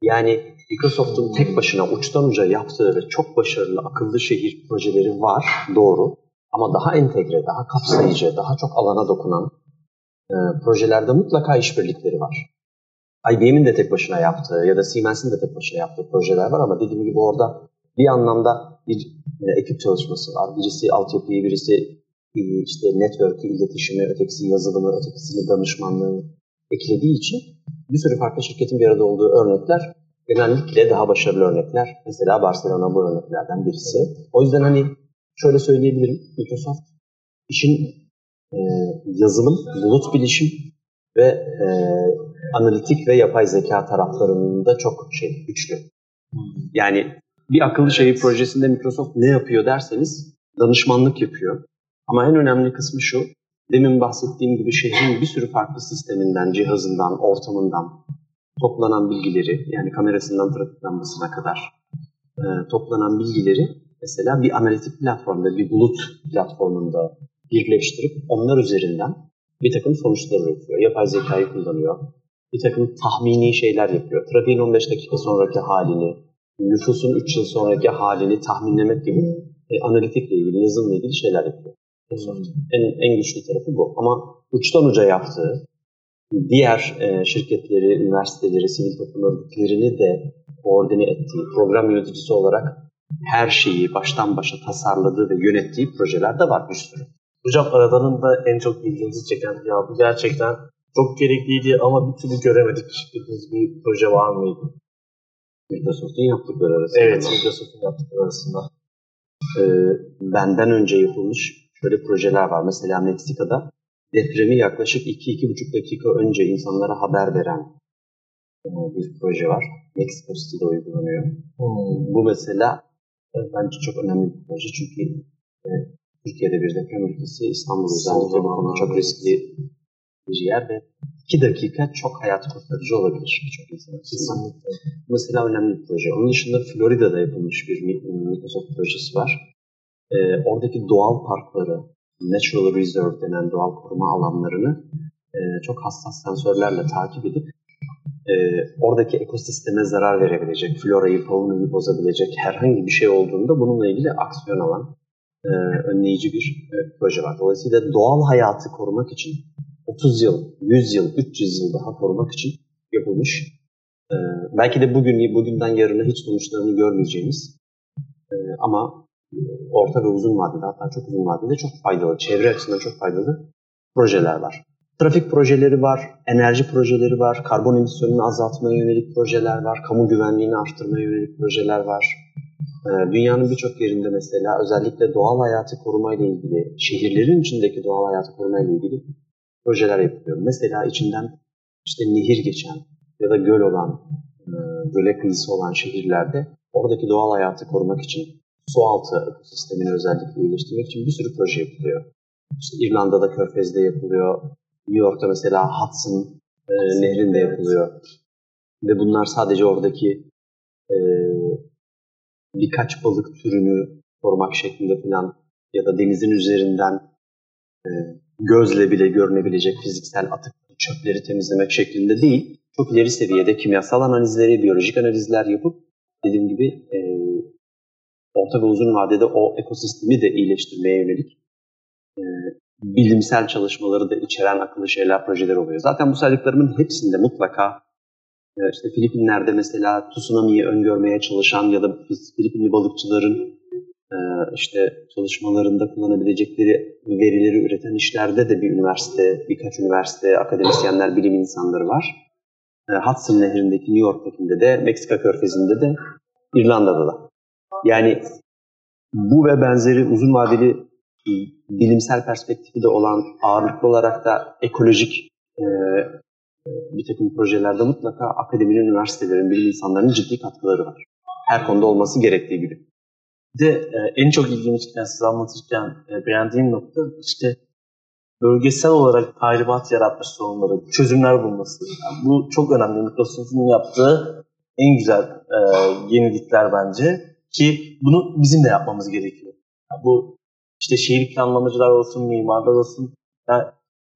Yani Microsoft'un tek başına uçtan uca yaptığı ve çok başarılı akıllı şehir projeleri var, doğru. Ama daha entegre, daha kapsayıcı, daha çok alana dokunan e, projelerde mutlaka işbirlikleri var. IBM'in de tek başına yaptığı ya da Siemens'in de tek başına yaptığı projeler var ama dediğim gibi orada bir anlamda bir e, ekip çalışması var. Birisi altyapıyı, birisi e, işte network'ü, iletişimi, ötekisi yazılımı, ötekisi danışmanlığı eklediği için bir sürü farklı şirketin bir arada olduğu örnekler genellikle daha başarılı örnekler. Mesela Barcelona bu örneklerden birisi. O yüzden hani şöyle söyleyebilirim. Microsoft işin e, yazılım, bulut bilişim ve e, analitik ve yapay zeka taraflarında çok şey güçlü. Yani bir akıllı şehir projesinde Microsoft ne yapıyor derseniz danışmanlık yapıyor. Ama en önemli kısmı şu, demin bahsettiğim gibi şehrin bir sürü farklı sisteminden, cihazından, ortamından, toplanan bilgileri yani kamerasından trafik lambasına kadar e, toplanan bilgileri mesela bir analitik platformda, bir bulut platformunda birleştirip onlar üzerinden bir takım sonuçlar üretiyor. Yapay zekayı kullanıyor. Bir takım tahmini şeyler yapıyor. Trafiğin 15 dakika sonraki halini, nüfusun 3 yıl sonraki halini tahminlemek gibi e, analitikle ilgili, yazılımla ilgili şeyler yapıyor. En, en güçlü tarafı bu. Ama uçtan uca yaptığı, diğer e, şirketleri, üniversiteleri, sivil toplum örgütlerini de koordine ettiği, program yöneticisi olarak her şeyi baştan başa tasarladığı ve yönettiği projeler de var bir sürü. Hocam aradanın da en çok ilginizi çeken ya bu gerçekten çok gerekliydi ama bir türlü göremedik dediğiniz bir proje var mıydı? Microsoft'un yaptıkları arasında. Evet, Microsoft'un yaptıkları arasında. Ee, benden önce yapılmış şöyle projeler var. Mesela Meksika'da depremi yaklaşık 2-2,5 dakika önce insanlara haber veren e, bir proje var. Meksiko City'de uygulanıyor. Hmm. Bu mesela e, bence çok önemli bir proje çünkü e, Türkiye'de bir deprem ülkesi, İstanbul özellikle bu konuda çok riskli bir yer ve 2 dakika çok hayat kurtarıcı olabilir birçok insan açısından. Mesela önemli bir proje. Onun dışında Florida'da yapılmış bir Microsoft projesi var. Ee, oradaki doğal parkları, Natural Reserve denen doğal koruma alanlarını e, çok hassas sensörlerle takip edip e, oradaki ekosisteme zarar verebilecek, florayı, faunayı bozabilecek herhangi bir şey olduğunda bununla ilgili aksiyon alan e, önleyici bir e, proje var. Dolayısıyla doğal hayatı korumak için 30 yıl, 100 yıl, 300 yıl daha korumak için yapılmış. E, belki de bugün bugünden yarına hiç sonuçlarını görmeyeceğimiz e, ama orta ve uzun vadede hatta çok uzun vadede çok faydalı, çevre açısından çok faydalı projeler var. Trafik projeleri var, enerji projeleri var, karbon emisyonunu azaltmaya yönelik projeler var, kamu güvenliğini arttırmaya yönelik projeler var. Ee, dünyanın birçok yerinde mesela özellikle doğal hayatı korumayla ilgili, şehirlerin içindeki doğal hayatı korumayla ilgili projeler yapılıyor. Mesela içinden işte nehir geçen ya da göl olan, e, göle kıyısı olan şehirlerde oradaki doğal hayatı korumak için su altı ekosistemini özellikle iyileştirmek için bir sürü proje yapılıyor. İşte İrlanda'da Körfez'de yapılıyor. New York'ta mesela Hudson e, nehrinde yapılıyor. Ve bunlar sadece oradaki e, birkaç balık türünü korumak şeklinde falan ya da denizin üzerinden e, gözle bile görünebilecek fiziksel atık çöpleri temizlemek şeklinde değil, çok ileri seviyede kimyasal analizleri, biyolojik analizler yapıp dediğim gibi e, orta ve uzun vadede o ekosistemi de iyileştirmeye yönelik e, bilimsel çalışmaları da içeren akıllı şeyler, projeler oluyor. Zaten bu saydıklarımın hepsinde mutlaka e, işte Filipinler'de mesela tsunami'yi öngörmeye çalışan ya da Filipinli balıkçıların e, işte çalışmalarında kullanabilecekleri verileri üreten işlerde de bir üniversite, birkaç üniversite, akademisyenler, bilim insanları var. E, Hudson Nehri'ndeki New York'takinde de, Meksika Körfezi'nde de, İrlanda'da da. Yani bu ve benzeri uzun vadeli bilimsel perspektifi de olan ağırlıklı olarak da ekolojik e, bir takım projelerde mutlaka akademinin, üniversitelerin, bilim insanlarının ciddi katkıları var. Her konuda olması gerektiği gibi. De e, en çok ilgimi çeken size anlatırken e, beğendiğim nokta işte bölgesel olarak tahribat yaratmış sorunları, çözümler bulması. Yani bu çok önemli. Microsoft'un yaptığı en güzel e, yenilikler bence ki bunu bizim de yapmamız gerekiyor. Yani bu işte şehir planlamacılar olsun, mimarlar olsun, yani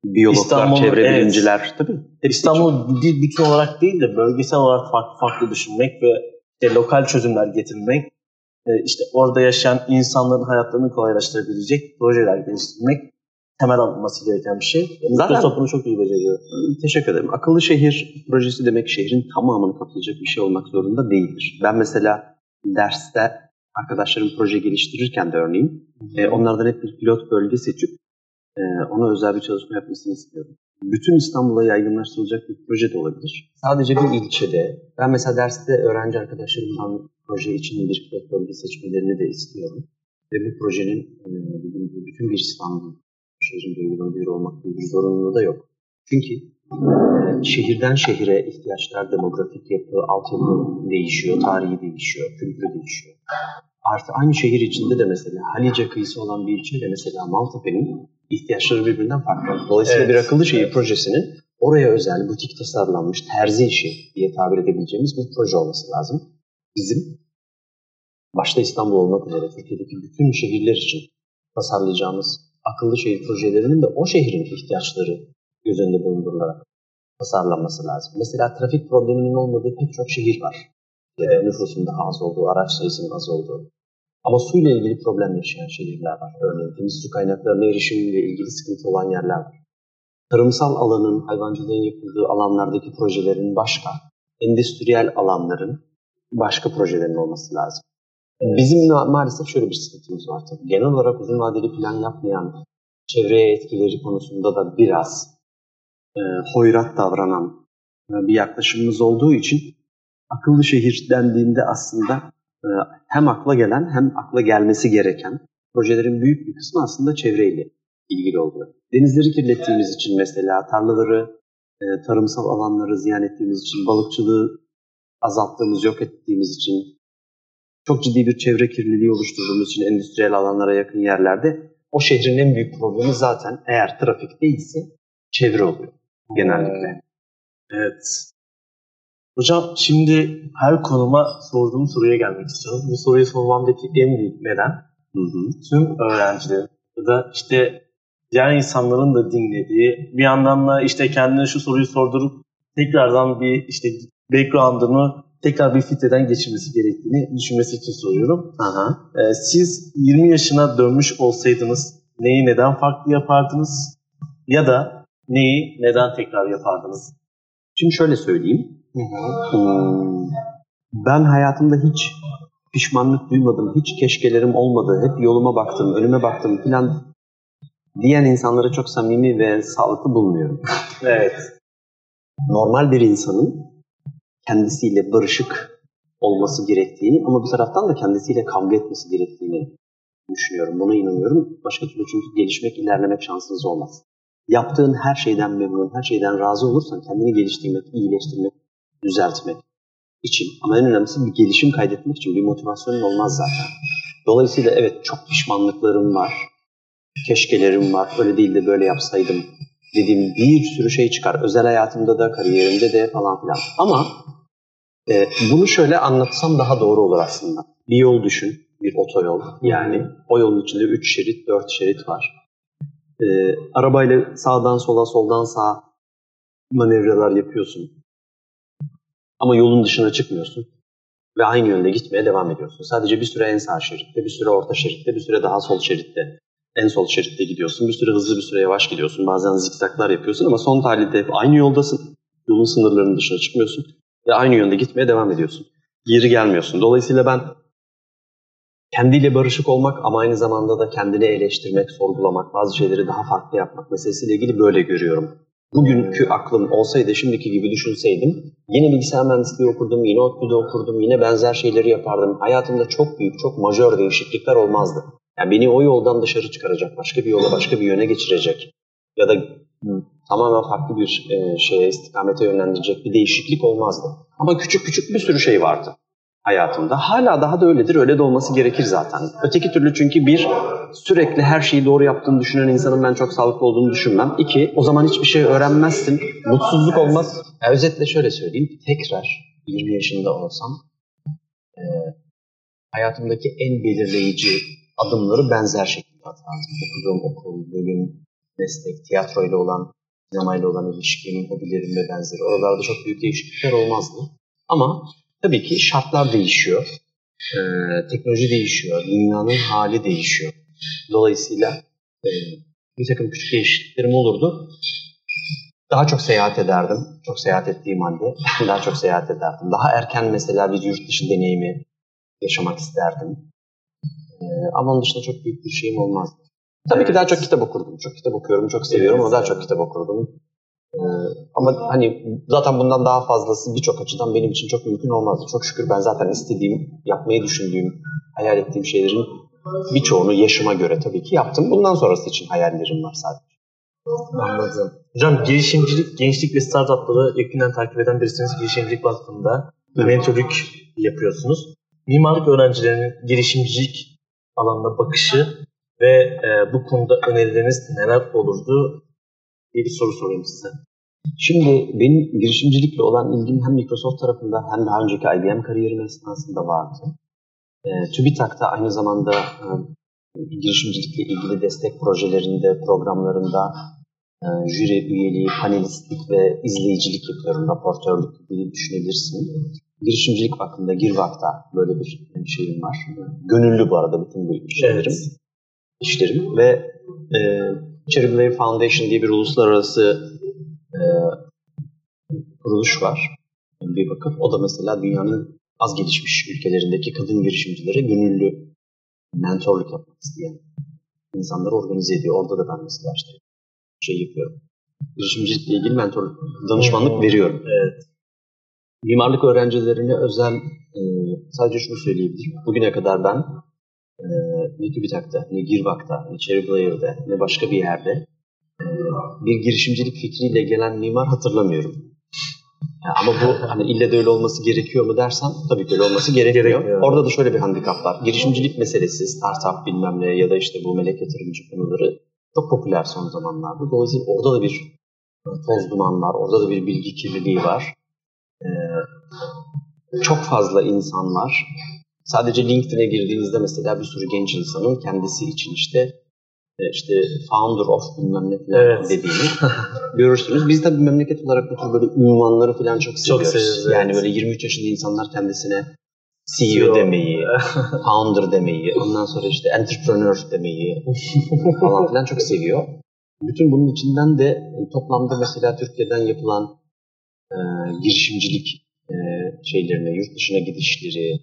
biyologlar, çevre evet, bilimciler tabii. İstanbul bir bütün olarak değil de bölgesel olarak farklı farklı düşünmek ve işte lokal çözümler getirmek, e, işte orada yaşayan insanların hayatlarını kolaylaştırabilecek projeler geliştirmek temel alınması gereken bir şey. Zaten bunu çok iyi beceriyor. Teşekkür ederim. Akıllı şehir projesi demek şehrin tamamını kaplayacak bir şey olmak zorunda değildir. Ben mesela derste arkadaşlarım proje geliştirirken de örneğin e, onlardan hep bir pilot bölge seçip e, ona özel bir çalışma yapmasını istiyorum. Bütün İstanbul'a yaygınlaştırılacak bir proje de olabilir. Sadece bir ilçede. Ben mesela derste öğrenci arkadaşlarımdan proje için bir pilot bölge seçmelerini de istiyorum. Ve bu projenin e, bütün bir İstanbul şehrinde uygulanabilir olmak gibi bir zorunluluğu da yok. Çünkü şehirden şehire ihtiyaçlar, demografik yapı, altyapı değişiyor, tarihi değişiyor, kültürü değişiyor. Artı aynı şehir içinde de mesela Halice kıyısı olan bir ilçe de mesela Maltepe'nin ihtiyaçları birbirinden farklı. Dolayısıyla evet. bir akıllı şehir projesinin oraya özel, butik tasarlanmış, terzi işi diye tabir edebileceğimiz bir proje olması lazım. Bizim, başta İstanbul olmak üzere Türkiye'deki bütün şehirler için tasarlayacağımız akıllı şehir projelerinin de o şehrin ihtiyaçları göz önünde bulundurularak tasarlanması lazım. Mesela trafik probleminin olmadığı pek çok şehir var. Ya da nüfusun daha az olduğu, araç sayısının az olduğu. Ama suyla ilgili problem yaşayan şehirler var. Örneğin temiz su kaynaklarına erişimiyle ilgili sıkıntı olan yerler var. Tarımsal alanın, hayvancılığın yapıldığı alanlardaki projelerin başka, endüstriyel alanların başka projelerin olması lazım. Bizim ma- maalesef şöyle bir sıkıntımız var tabii. Genel olarak uzun vadeli plan yapmayan, çevreye etkileri konusunda da biraz e, hoyrat davranan e, bir yaklaşımımız olduğu için akıllı şehir dendiğinde aslında e, hem akla gelen hem akla gelmesi gereken projelerin büyük bir kısmı aslında çevreyle ilgili oluyor. Denizleri kirlettiğimiz için mesela tarlaları, e, tarımsal alanları ziyan ettiğimiz için, balıkçılığı azalttığımız, yok ettiğimiz için, çok ciddi bir çevre kirliliği oluşturduğumuz için endüstriyel alanlara yakın yerlerde o şehrin en büyük problemi zaten eğer trafik değilse çevre oluyor genellikle. Evet. Hocam şimdi her konuma sorduğum soruya gelmek istiyorum. Bu soruyu sormamdaki en büyük neden Hı hı. tüm öğrencilerin ya da işte diğer insanların da dinlediği bir yandan da işte kendine şu soruyu sordurup tekrardan bir işte background'ını tekrar bir filtreden geçirmesi gerektiğini düşünmesi için soruyorum. Aha. Ee, siz 20 yaşına dönmüş olsaydınız neyi neden farklı yapardınız? Ya da neyi neden tekrar yapardınız? Şimdi şöyle söyleyeyim. Hmm, Ben hayatımda hiç pişmanlık duymadım, hiç keşkelerim olmadı, hep yoluma baktım, önüme baktım filan diyen insanları çok samimi ve sağlıklı bulmuyorum. Evet. Normal bir insanın kendisiyle barışık olması gerektiğini ama bir taraftan da kendisiyle kavga etmesi gerektiğini düşünüyorum. Buna inanıyorum. Başka türlü çünkü gelişmek, ilerlemek şansınız olmaz. Yaptığın her şeyden memnun, her şeyden razı olursan kendini geliştirmek, iyileştirmek, düzeltmek için ama en önemlisi bir gelişim kaydetmek için bir motivasyonun olmaz zaten. Dolayısıyla evet çok pişmanlıklarım var, keşkelerim var, öyle değil de böyle yapsaydım dediğim bir sürü şey çıkar. Özel hayatımda da, kariyerimde de falan filan. Ama e, bunu şöyle anlatsam daha doğru olur aslında. Bir yol düşün, bir otoyol. Yani o yolun içinde 3 şerit, 4 şerit var. E, arabayla sağdan sola, soldan sağa manevralar yapıyorsun. Ama yolun dışına çıkmıyorsun. Ve aynı yönde gitmeye devam ediyorsun. Sadece bir süre en sağ şeritte, bir süre orta şeritte, bir süre daha sol şeritte. En sol şeritte gidiyorsun. Bir süre hızlı bir süre yavaş gidiyorsun. Bazen zikzaklar yapıyorsun ama son tahlilde hep aynı yoldasın. Yolun sınırlarının dışına çıkmıyorsun. Ve aynı yönde gitmeye devam ediyorsun. Geri gelmiyorsun. Dolayısıyla ben kendiyle barışık olmak ama aynı zamanda da kendini eleştirmek, sorgulamak, bazı şeyleri daha farklı yapmak meselesiyle ilgili böyle görüyorum. Bugünkü aklım olsaydı, şimdiki gibi düşünseydim, yine bilgisayar mühendisliği okurdum, yine ODTÜ'de okurdum, yine benzer şeyleri yapardım. Hayatımda çok büyük, çok majör değişiklikler olmazdı. Yani beni o yoldan dışarı çıkaracak, başka bir yola, başka bir yöne geçirecek ya da tamamen farklı bir e, şeye, istikamete yönlendirecek bir değişiklik olmazdı. Ama küçük küçük bir sürü şey vardı hayatımda. Hala daha da öyledir, öyle de olması gerekir zaten. Öteki türlü çünkü bir, sürekli her şeyi doğru yaptığını düşünen insanın ben çok sağlıklı olduğunu düşünmem. İki, o zaman hiçbir şey öğrenmezsin, mutsuzluk olmaz. Ya özetle şöyle söyleyeyim, tekrar 20 yaşında olsam e, hayatımdaki en belirleyici adımları benzer şekilde atardım. Okuduğum okul, bölüm, meslek, tiyatroyla olan, sinemayla olan ilişkim, hobilerim ve benzeri. Oralarda çok büyük değişiklikler olmazdı. Ama tabii ki şartlar değişiyor. Ee, teknoloji değişiyor. Dünyanın hali değişiyor. Dolayısıyla e, bir takım küçük değişikliklerim olurdu. Daha çok seyahat ederdim. Çok seyahat ettiğim halde daha çok seyahat ederdim. Daha erken mesela bir yurt dışı deneyimi yaşamak isterdim. Ee, ama onun dışında çok büyük bir şeyim olmazdı. Tabii ki daha çok kitap okurdum. Çok kitap okuyorum, çok seviyorum ama daha çok kitap okurdum. Ee, ama hani zaten bundan daha fazlası birçok açıdan benim için çok mümkün olmazdı. Çok şükür ben zaten istediğim, yapmayı düşündüğüm, hayal ettiğim şeylerin birçoğunu yaşıma göre tabii ki yaptım. Bundan sonrası için hayallerim var sadece. Anladım. Hocam girişimcilik, gençlik ve startupları yakından takip eden birisiniz. Girişimcilik vakfında mentorluk yapıyorsunuz. Mimarlık öğrencilerinin girişimcilik alanına bakışı ve e, bu konuda önerileriniz neler olurdu diye bir soru sorayım size. Şimdi benim girişimcilikle olan ilgim hem Microsoft tarafında hem daha önceki IBM kariyerim esnasında vardı. E, TÜBİTAK'ta aynı zamanda e, girişimcilikle ilgili destek projelerinde, programlarında e, jüri üyeliği, panelistlik ve izleyicilik yapıyorum, raportörlük gibi düşünebilirsin. Girişimcilik hakkında Girvak'ta böyle bir şeyim var. Gönüllü bu arada bütün bu işlerim. Evet. işlerim ve e, Cherry Foundation diye bir uluslararası e, kuruluş var. Bir bakıp o da mesela dünyanın az gelişmiş ülkelerindeki kadın girişimcilere gönüllü mentorluk yapmak isteyen insanları organize ediyor. Orada da ben mesela işte şey yapıyorum. Girişimcilikle ilgili mentorluk, danışmanlık hmm. veriyorum. Evet. Mimarlık öğrencilerine özel e, sadece şunu söyleyebilirim. Bugüne kadar ben ne TÜBİTAK'ta, ne Girvak'ta, ne Cherry Blair'de, ne başka bir yerde e, bir girişimcilik fikriyle gelen mimar hatırlamıyorum. Yani ama bu hani ille de öyle olması gerekiyor mu dersen tabii ki öyle olması gerekiyor. gerekiyor. Orada da şöyle bir handikap var. Girişimcilik meselesi, startup bilmem ne ya da işte bu melek yatırımcı konuları çok popüler son zamanlarda. Dolayısıyla orada da bir toz duman var, orada da bir bilgi kirliliği var. Ee, çok fazla insan var. Sadece LinkedIn'e girdiğinizde mesela bir sürü genç insanın kendisi için işte e, işte founder of bilmem ne falan evet. dediğini görürsünüz. Biz de memleket olarak bu tür böyle ünvanları falan çok seviyoruz. Çok seviyoruz yani evet. böyle 23 yaşında insanlar kendisine CEO, CEO. demeyi, founder demeyi, ondan sonra işte entrepreneur demeyi falan filan çok seviyor. Bütün bunun içinden de e, toplamda mesela Türkiye'den yapılan e, girişimcilik e, şeylerine, yurt dışına gidişleri,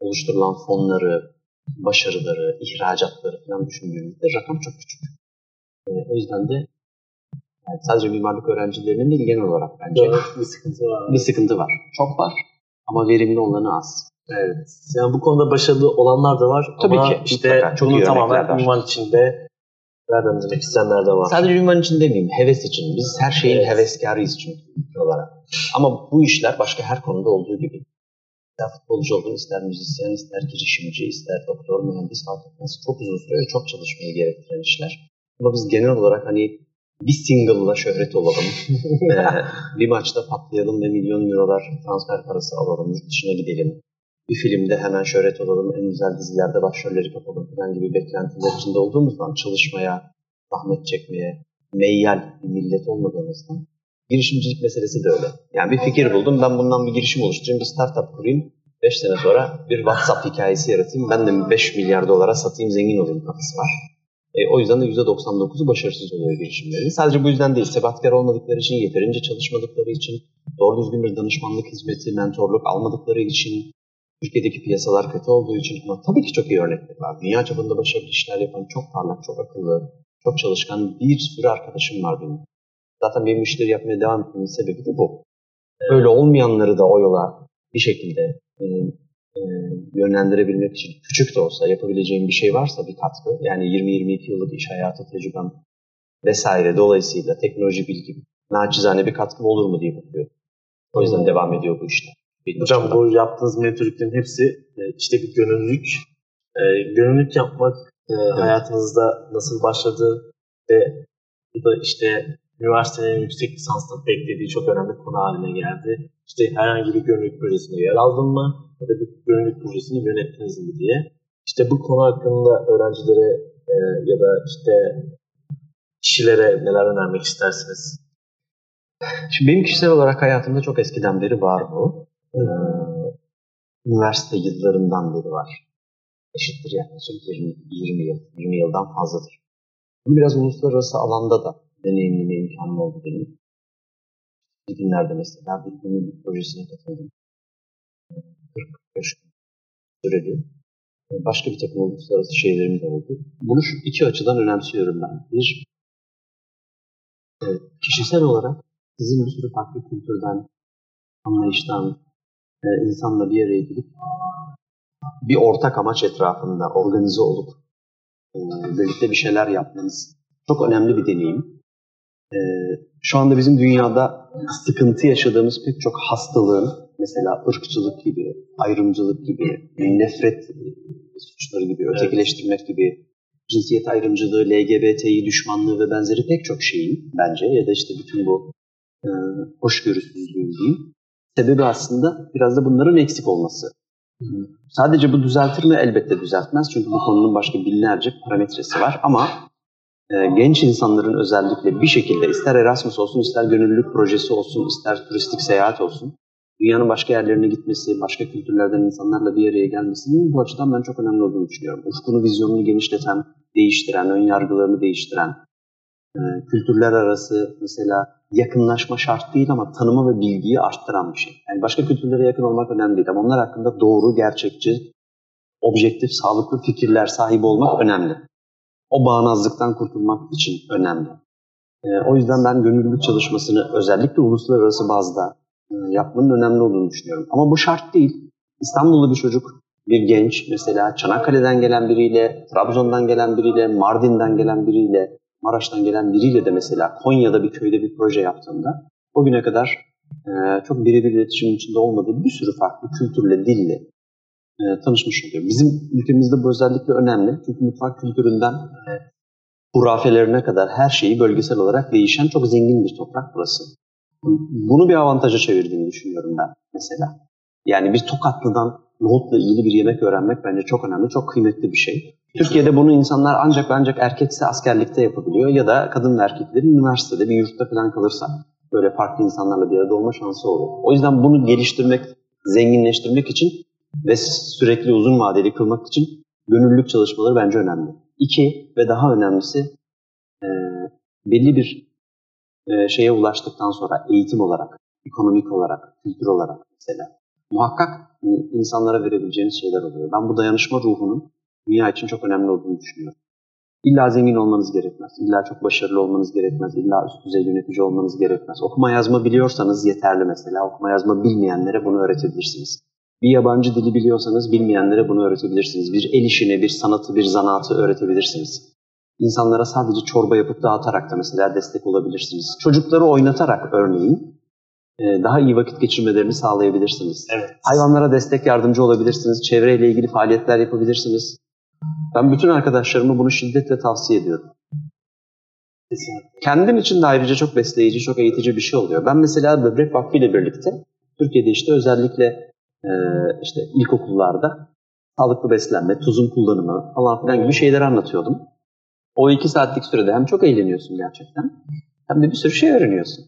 oluşturulan fonları, başarıları, ihracatları falan düşündüğümüzde rakam çok küçük. E, o yüzden de yani sadece mimarlık öğrencilerinin değil genel olarak bence evet, bir sıkıntı var. Bir sıkıntı var. Çok var ama verimli olanı az. Evet. Yani bu konuda başarılı olanlar da var Tabii ama ki. işte mutlaka, çok bunu tamamen ünvan içinde değerlendirmek isteyenler de var. Sadece ünvan için demeyeyim, heves için. Biz her şeyin evet. heveskarıyız çünkü olarak. Ama bu işler başka her konuda olduğu gibi ister futbolcu olun, ister müzisyen, ister girişimci, ister doktor, mühendis fark etmez. Çok uzun süre ve çok çalışmayı gerektiren işler. Ama biz genel olarak hani bir single'la şöhret olalım, ee, bir maçta patlayalım ve milyon eurolar transfer parası alalım, yurt dışına gidelim, bir filmde hemen şöhret olalım, en güzel dizilerde başrolleri kapalım falan gibi beklentiler içinde olduğumuzdan çalışmaya, zahmet çekmeye, meyyal bir millet olmadığımızdan Girişimcilik meselesi de öyle. Yani bir fikir buldum, ben bundan bir girişim oluşturayım, bir startup kurayım. 5 sene sonra bir WhatsApp hikayesi yaratayım, ben de 5 milyar dolara satayım, zengin olayım kafası var. E, o yüzden de %99'u başarısız oluyor girişimlerin. Sadece bu yüzden değil, sebatkar olmadıkları için, yeterince çalışmadıkları için, doğru düzgün bir danışmanlık hizmeti, mentorluk almadıkları için, Türkiye'deki piyasalar kötü olduğu için ama tabii ki çok iyi örnekler var. Dünya çapında başarılı işler yapan, çok parlak, çok akıllı, çok çalışkan bir sürü arkadaşım var benim. Zaten benim işleri yapmaya devam etmemin sebebi de bu. Öyle olmayanları da o yola bir şekilde e, e, yönlendirebilmek için küçük de olsa yapabileceğim bir şey varsa bir katkı. Yani 20-22 yıllık iş hayatı tecrübem vesaire dolayısıyla teknoloji bilgi naçizane bir katkım olur mu diye bakıyorum. O yüzden hmm. devam ediyor bu işler. Hocam açımdan. bu yaptığınız mentorlukların hepsi e, işte bir gönüllülük. E, gönüllülük yapmak e, evet. hayatınızda nasıl başladı ve bu da işte üniversitenin yüksek lisansla beklediği çok önemli konu haline geldi. İşte herhangi bir gönüllülük projesinde yer aldın mı ya da bir gönüllülük projesini yönettiniz mi diye. İşte bu konu hakkında öğrencilere e, ya da işte kişilere neler önermek istersiniz? Şimdi benim kişisel olarak hayatımda çok eskiden beri var bu. Ee, üniversite yıllarından beri var. Eşittir yaklaşık 20, 20 yıl, 20 yıldan fazladır. Biraz uluslararası alanda da deneyimleme imkanım oldu benim. Günlerde mesela bir gönüllülük projesine katıldım. 40-45 süreli. Başka bir takım uluslararası şeylerim de oldu. Bunu şu iki açıdan önemsiyorum ben. Bir, e, kişisel olarak sizin bir sürü farklı kültürden, anlayıştan, e, insanla bir araya gelip bir ortak amaç etrafında organize olup e, birlikte bir şeyler yapmanız çok önemli bir deneyim. Ee, şu anda bizim dünyada sıkıntı yaşadığımız pek çok hastalığın mesela ırkçılık gibi, ayrımcılık gibi, nefret suçları gibi, evet. ötekileştirmek gibi, cinsiyet ayrımcılığı, LGBTİ düşmanlığı ve benzeri pek çok şeyin bence ya da işte bütün bu e, hoşgörüsüzlüğün diyeyim. Sebebi aslında biraz da bunların eksik olması. Sadece bu düzeltir mi? Elbette düzeltmez. Çünkü bu konunun başka binlerce parametresi var. Ama e, genç insanların özellikle bir şekilde ister Erasmus olsun, ister gönüllülük projesi olsun, ister turistik seyahat olsun, dünyanın başka yerlerine gitmesi, başka kültürlerden insanlarla bir araya gelmesinin bu açıdan ben çok önemli olduğunu düşünüyorum. Ufkunu, vizyonunu genişleten, değiştiren, ön yargılarını değiştiren, e, kültürler arası mesela yakınlaşma şart değil ama tanıma ve bilgiyi arttıran bir şey. Yani başka kültürlere yakın olmak önemli değil ama onlar hakkında doğru, gerçekçi, objektif, sağlıklı fikirler sahibi olmak önemli. O bağnazlıktan kurtulmak için önemli. E, o yüzden ben gönüllülük çalışmasını özellikle uluslararası bazda e, yapmanın önemli olduğunu düşünüyorum. Ama bu şart değil. İstanbullu bir çocuk, bir genç mesela Çanakkale'den gelen biriyle, Trabzon'dan gelen biriyle, Mardin'den gelen biriyle, Maraş'tan gelen biriyle de mesela Konya'da bir köyde bir proje yaptığında o güne kadar e, çok birebir iletişimin içinde olmadığı bir sürü farklı kültürle, dille e, tanışmış oluyor. Bizim ülkemizde bu özellikle önemli. Çünkü mutfak kültüründen e, hurafelerine kadar her şeyi bölgesel olarak değişen çok zengin bir toprak burası. Bunu bir avantaja çevirdiğini düşünüyorum ben mesela. Yani bir Tokatlı'dan nohutla ilgili bir yemek öğrenmek bence çok önemli, çok kıymetli bir şey. Türkiye'de bunu insanlar ancak ancak erkekse askerlikte yapabiliyor ya da kadın ve erkeklerin üniversitede bir yurtta falan kalırsa böyle farklı insanlarla bir arada olma şansı oluyor. O yüzden bunu geliştirmek, zenginleştirmek için ve sürekli uzun vadeli kılmak için gönüllülük çalışmaları bence önemli. İki ve daha önemlisi e, belli bir e, şeye ulaştıktan sonra eğitim olarak, ekonomik olarak, kültür olarak mesela muhakkak insanlara verebileceğiniz şeyler oluyor. Ben bu dayanışma ruhunun dünya için çok önemli olduğunu düşünüyorum. İlla zengin olmanız gerekmez. İlla çok başarılı olmanız gerekmez. İlla üst düzey yönetici olmanız gerekmez. Okuma yazma biliyorsanız yeterli mesela. Okuma yazma bilmeyenlere bunu öğretebilirsiniz. Bir yabancı dili biliyorsanız bilmeyenlere bunu öğretebilirsiniz. Bir el işini, bir sanatı, bir zanaatı öğretebilirsiniz. İnsanlara sadece çorba yapıp dağıtarak da mesela destek olabilirsiniz. Çocukları oynatarak örneğin e, daha iyi vakit geçirmelerini sağlayabilirsiniz. Evet. Hayvanlara destek yardımcı olabilirsiniz. Çevreyle ilgili faaliyetler yapabilirsiniz. Ben bütün arkadaşlarıma bunu şiddetle tavsiye ediyorum. Kesinlikle. Kendim için de ayrıca çok besleyici, çok eğitici bir şey oluyor. Ben mesela Böbrek Vakfı ile birlikte Türkiye'de işte özellikle e, işte ilkokullarda sağlıklı beslenme, tuzun kullanımı falan filan gibi şeyler anlatıyordum. O iki saatlik sürede hem çok eğleniyorsun gerçekten hem de bir sürü şey öğreniyorsun.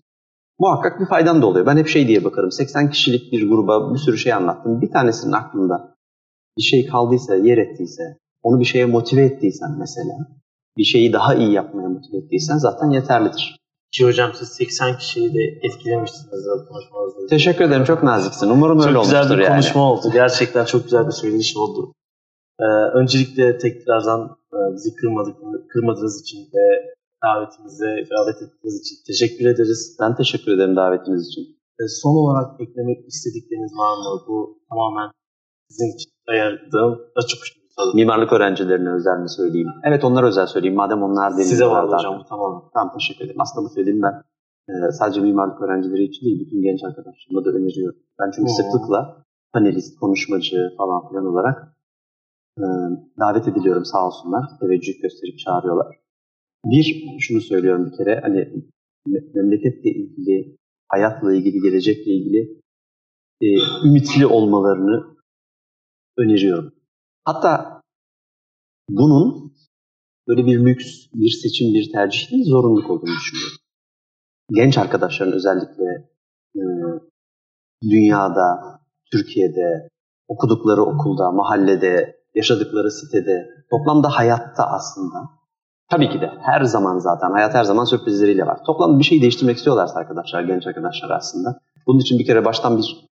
Muhakkak bir faydan da oluyor. Ben hep şey diye bakarım. 80 kişilik bir gruba bir sürü şey anlattım. Bir tanesinin aklında bir şey kaldıysa, yer ettiyse, onu bir şeye motive ettiysen mesela, bir şeyi daha iyi yapmaya motive ettiysen zaten yeterlidir. Ki hocam siz 80 kişiyi de etkilemişsiniz konuşmanızda. Teşekkür ederim. Çok naziksin. Umarım öyle Çok güzel olmuştur bir yani. konuşma oldu. Gerçekten çok güzel bir söyleyiş oldu. Ee, öncelikle tekrardan e, bizi kırmadık, kırmadığınız için ve davetimize davet ettiğiniz için teşekkür ederiz. Ben teşekkür ederim davetiniz için. Ee, son olarak eklemek istedikleriniz var mı? Bu tamamen sizin için ayırdığım açık uçlu soru. Mimarlık öğrencilerine özel mi söyleyeyim? Evet onlara özel söyleyeyim. Madem onlar deniyorlar Size bağlı hocam bu tamamen. Tamam teşekkür ederim. Aslında bu söylediğim ben e, sadece mimarlık öğrencileri için değil, bütün genç arkadaşlarıma da öneriyorum. Ben çünkü Oo. sıklıkla panelist, konuşmacı falan filan olarak e, davet ediliyorum sağ olsunlar. Teveccüh gösterip çağırıyorlar. Bir, şunu söylüyorum bir kere, hani me- memleketle ilgili, hayatla ilgili, gelecekle ilgili e, ümitli olmalarını öneriyorum. Hatta bunun böyle bir lüks, bir seçim, bir tercih değil, zorunluluk olduğunu düşünüyorum. Genç arkadaşların özellikle e, dünyada, Türkiye'de, okudukları okulda, mahallede, yaşadıkları sitede, toplamda hayatta aslında. Tabii ki de her zaman zaten, hayat her zaman sürprizleriyle var. Toplamda bir şey değiştirmek istiyorlarsa arkadaşlar, genç arkadaşlar aslında. Bunun için bir kere baştan bir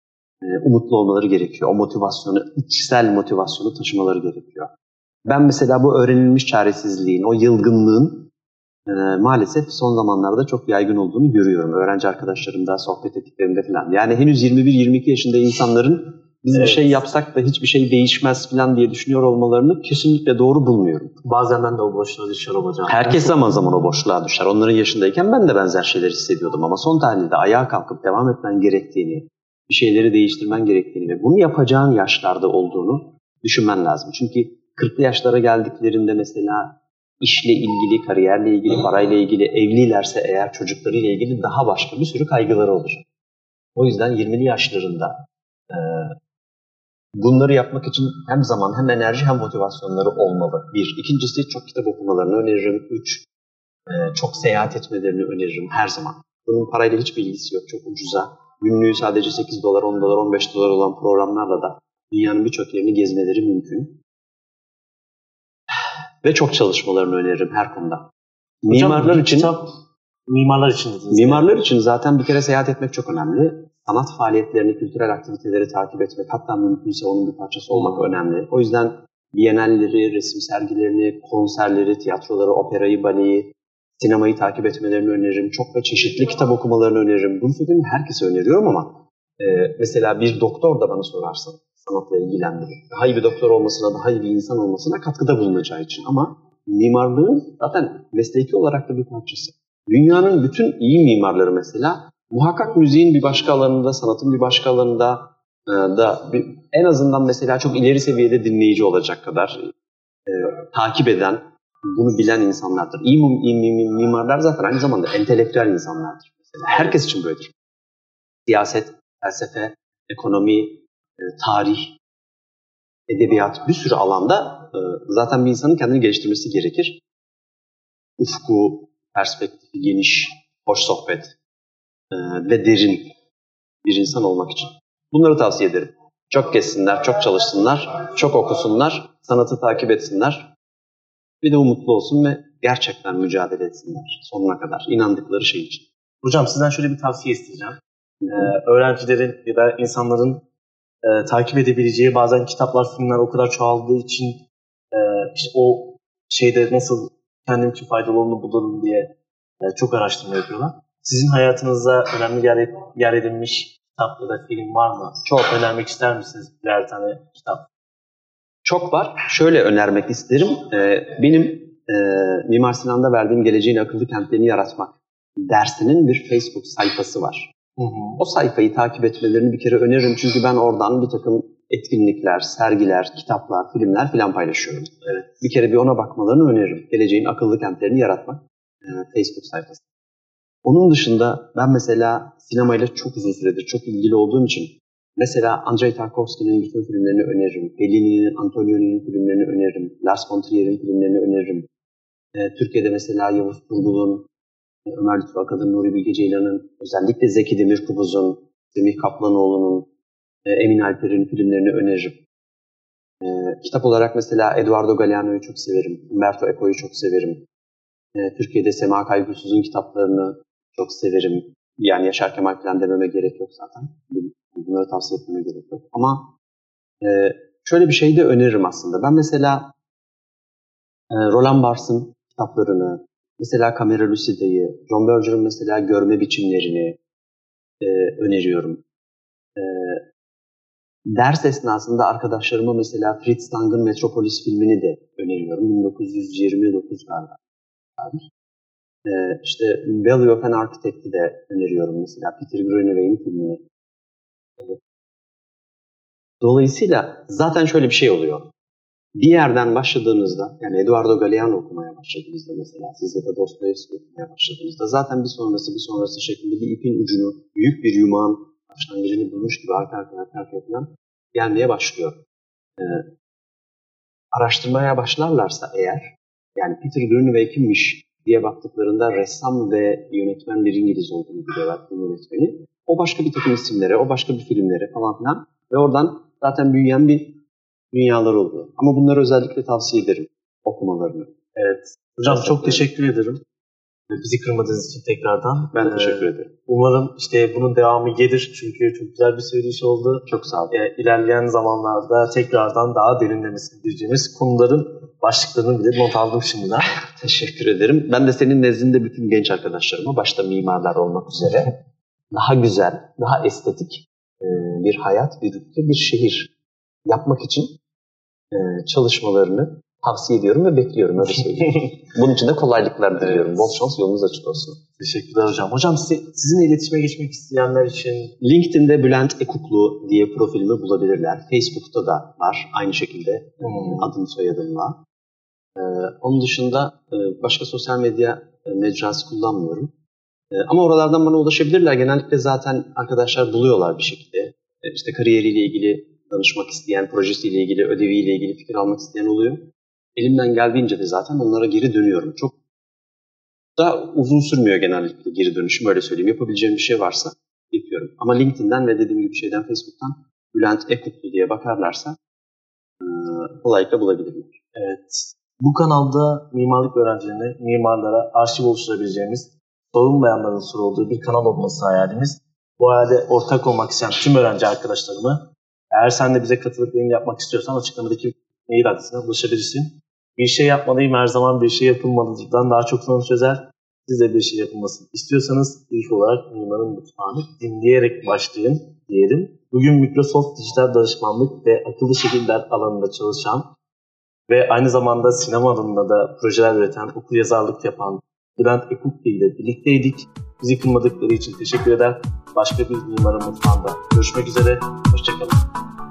umutlu olmaları gerekiyor. O motivasyonu, içsel motivasyonu taşımaları gerekiyor. Ben mesela bu öğrenilmiş çaresizliğin, o yılgınlığın e, maalesef son zamanlarda çok yaygın olduğunu görüyorum. Öğrenci arkadaşlarımda, sohbet ettiklerimde falan. Yani henüz 21-22 yaşında insanların biz bir Evet. şey yapsak da hiçbir şey değişmez falan diye düşünüyor olmalarını kesinlikle doğru bulmuyorum. Bazen ben de o boşluğa düşüyorum hocam. Herkes zaman zaman o boşluğa düşer. Onların yaşındayken ben de benzer şeyler hissediyordum ama son tahlilde ayağa kalkıp devam etmen gerektiğini, bir şeyleri değiştirmen gerektiğini ve bunu yapacağın yaşlarda olduğunu düşünmen lazım. Çünkü 40'lı yaşlara geldiklerinde mesela işle ilgili, kariyerle ilgili, parayla ilgili, evlilerse eğer çocuklarıyla ilgili daha başka bir sürü kaygıları olacak. O yüzden 20'li yaşlarında e, bunları yapmak için hem zaman hem enerji hem motivasyonları olmalı. Bir. İkincisi çok kitap okumalarını öneririm. Üç. E, çok seyahat etmelerini öneririm her zaman. Bunun parayla hiçbir ilgisi yok. Çok ucuza. Günlüğü sadece 8 dolar, 10 dolar, 15 dolar olan programlarla da dünyanın birçok yerini gezmeleri mümkün. Ve çok çalışmalarını öneririm her konuda. Mimarlar Hocam, için kitap, mimarlar için dediniz. Mimarlar için zaten bir kere seyahat etmek çok önemli. Sanat faaliyetlerini, kültürel aktiviteleri takip etmek, hatta mümkünse onun bir parçası olmak önemli. O yüzden bienalleri, resim sergilerini, konserleri, tiyatroları, operayı, baleyi, sinemayı takip etmelerini öneririm. Çok ve çeşitli kitap okumalarını öneririm. Bunu söylediğim herkese öneriyorum ama e, mesela bir doktor da bana sorarsa sanatla ilgilendirir. Daha iyi bir doktor olmasına, daha iyi bir insan olmasına katkıda bulunacağı için. Ama mimarlığın zaten mesleki olarak da bir parçası. Dünyanın bütün iyi mimarları mesela muhakkak müziğin bir başka alanında, sanatın bir başka alanında e, da bir, en azından mesela çok ileri seviyede dinleyici olacak kadar e, takip eden, bunu bilen insanlardır. İyi, iyi mi- mimarlar zaten aynı zamanda entelektüel insanlardır. Mesela herkes için böyledir. Siyaset, felsefe, ekonomi, e, tarih, edebiyat bir sürü alanda e, zaten bir insanın kendini geliştirmesi gerekir. Ufku, perspektifi geniş, hoş sohbet e, ve derin bir insan olmak için. Bunları tavsiye ederim. Çok gezsinler, çok çalışsınlar, çok okusunlar, sanatı takip etsinler. Bir de umutlu olsun ve gerçekten mücadele etsinler sonuna kadar inandıkları şey için. Hocam sizden şöyle bir tavsiye isteyeceğim. Ee, öğrencilerin ya da insanların e, takip edebileceği bazen kitaplar, filmler o kadar çoğaldığı için e, işte o şeyde nasıl kendim için faydalı olduğunu bulurum diye e, çok araştırma yapıyorlar. Sizin hayatınızda önemli yer, yer edinmiş kitap ya da film var mı? Çok önermek ister misiniz birer tane kitap? Çok var. Şöyle önermek isterim. Ee, benim e, Mimar Sinan'da verdiğim Geleceğin Akıllı Kentlerini Yaratmak dersinin bir Facebook sayfası var. Hı hı. O sayfayı takip etmelerini bir kere öneririm. Çünkü ben oradan bir takım etkinlikler, sergiler, kitaplar, filmler filan paylaşıyorum. Evet. Bir kere bir ona bakmalarını öneririm. Geleceğin Akıllı Kentlerini Yaratmak e, Facebook sayfası. Onun dışında ben mesela sinemayla çok uzun süredir çok ilgili olduğum için mesela Andrei Tarkovski'nin bütün filmlerini öneririm. Fellini'nin, Antonioni'nin filmlerini öneririm. Lars von Trier'in filmlerini öneririm. E, Türkiye'de mesela Yavuz Turgul'un, e, Ömer Lütfü Akad'ın, Nuri Bilge Ceylan'ın, özellikle Zeki Demirkubuz'un, Semih Kaplanoğlu'nun, e, Emin Alper'in filmlerini öneririm. E, kitap olarak mesela Eduardo Galeano'yu çok severim. Umberto Eco'yu çok severim. E, Türkiye'de Sema Kaygusuz'un kitaplarını çok severim. Yani Yaşar Kemal falan dememe gerek yok zaten. Bunları tavsiye etmeme gerek yok. Ama e, şöyle bir şey de öneririm aslında. Ben mesela e, Roland Barthes'ın kitaplarını, mesela Camera Lucida'yı, John Berger'ın mesela görme biçimlerini e, öneriyorum. E, ders esnasında arkadaşlarıma mesela Fritz Lang'ın Metropolis filmini de öneriyorum. 1929 galiba. Ee, işte Value of an Architect'i de öneriyorum mesela Peter Greenaway'in filmini. Dolayısıyla zaten şöyle bir şey oluyor. Bir yerden başladığınızda, yani Eduardo Galeano okumaya başladığınızda mesela, siz ya da Dostoyevski okumaya başladığınızda zaten bir sonrası bir sonrası şeklinde bir ipin ucunu, büyük bir yumağın başlangıcını bulmuş gibi arka arkaya arka arkaya falan gelmeye başlıyor. Ee, araştırmaya başlarlarsa eğer, yani Peter Greenaway kimmiş diye baktıklarında ressam ve yönetmen bir İngiliz olduğunu biliyorlar film yönetmeni. O başka bir takım isimlere, o başka bir filmlere falan filan ve oradan zaten büyüyen bir dünyalar oluyor. Ama bunları özellikle tavsiye ederim okumalarını. Evet. Hocam çok teşekkür ederim. Bizi kırmadığınız için tekrardan. Ben Ee, teşekkür ederim. Umarım işte bunun devamı gelir çünkü çok güzel bir söyleşi oldu. Çok sağ olun. Ee, ilerleyen zamanlarda tekrardan daha derinlemesine gireceğimiz konuların başlıklarını bile not aldım şimdiden. Teşekkür ederim. Ben de senin nezdinde bütün genç arkadaşlarıma, başta mimarlar olmak üzere daha güzel, daha estetik e, bir hayat, bir ülke, bir şehir yapmak için e, çalışmalarını tavsiye ediyorum ve bekliyorum öyle söyleyeyim. Bunun için de kolaylıklar diliyorum. Evet. Bol şans, yolunuz açık olsun. Teşekkürler hocam. Hocam size, sizinle iletişime geçmek isteyenler için LinkedIn'de Bülent Ekuklu diye profilimi bulabilirler. Facebook'ta da var aynı şekilde Hmm. adım soyadımla. Ee, onun dışında e, başka sosyal medya e, mecrası kullanmıyorum. E, ama oralardan bana ulaşabilirler. Genellikle zaten arkadaşlar buluyorlar bir şekilde. E, işte kariyeriyle ilgili danışmak isteyen, projesiyle ilgili, ödeviyle ilgili fikir almak isteyen oluyor. Elimden geldiğince de zaten onlara geri dönüyorum. Çok da uzun sürmüyor genellikle geri dönüşüm öyle söyleyeyim. Yapabileceğim bir şey varsa yapıyorum. Ama LinkedIn'den ve dediğim gibi şeyden Facebook'tan Bülent Ekutlu diye bakarlarsa kolaylıkla bulabilirler. Evet. Bu kanalda mimarlık öğrencilerine, mimarlara arşiv oluşturabileceğimiz, sorulmayanların sorulduğu bir kanal olması hayalimiz. Bu hayale ortak olmak isteyen tüm öğrenci arkadaşlarımı eğer sen de bize katılıp yayın yapmak istiyorsan açıklamadaki mail adresine ulaşabilirsin. Bir şey yapmalıyım her zaman bir şey yapılmalıdan daha çok sorun çözer. Siz de bir şey yapılmasını istiyorsanız ilk olarak Mimarın Mutfağı'nı dinleyerek başlayın diyelim. Bugün Microsoft dijital danışmanlık ve akıllı şekiller alanında çalışan ve aynı zamanda sinema alanında da projeler üreten, okur yazarlık yapan Bülent Ekuk ile birlikteydik. Bizi kırmadıkları için teşekkür eder. Başka bir Mimarın Mutfağı'nda görüşmek üzere. Hoşçakalın.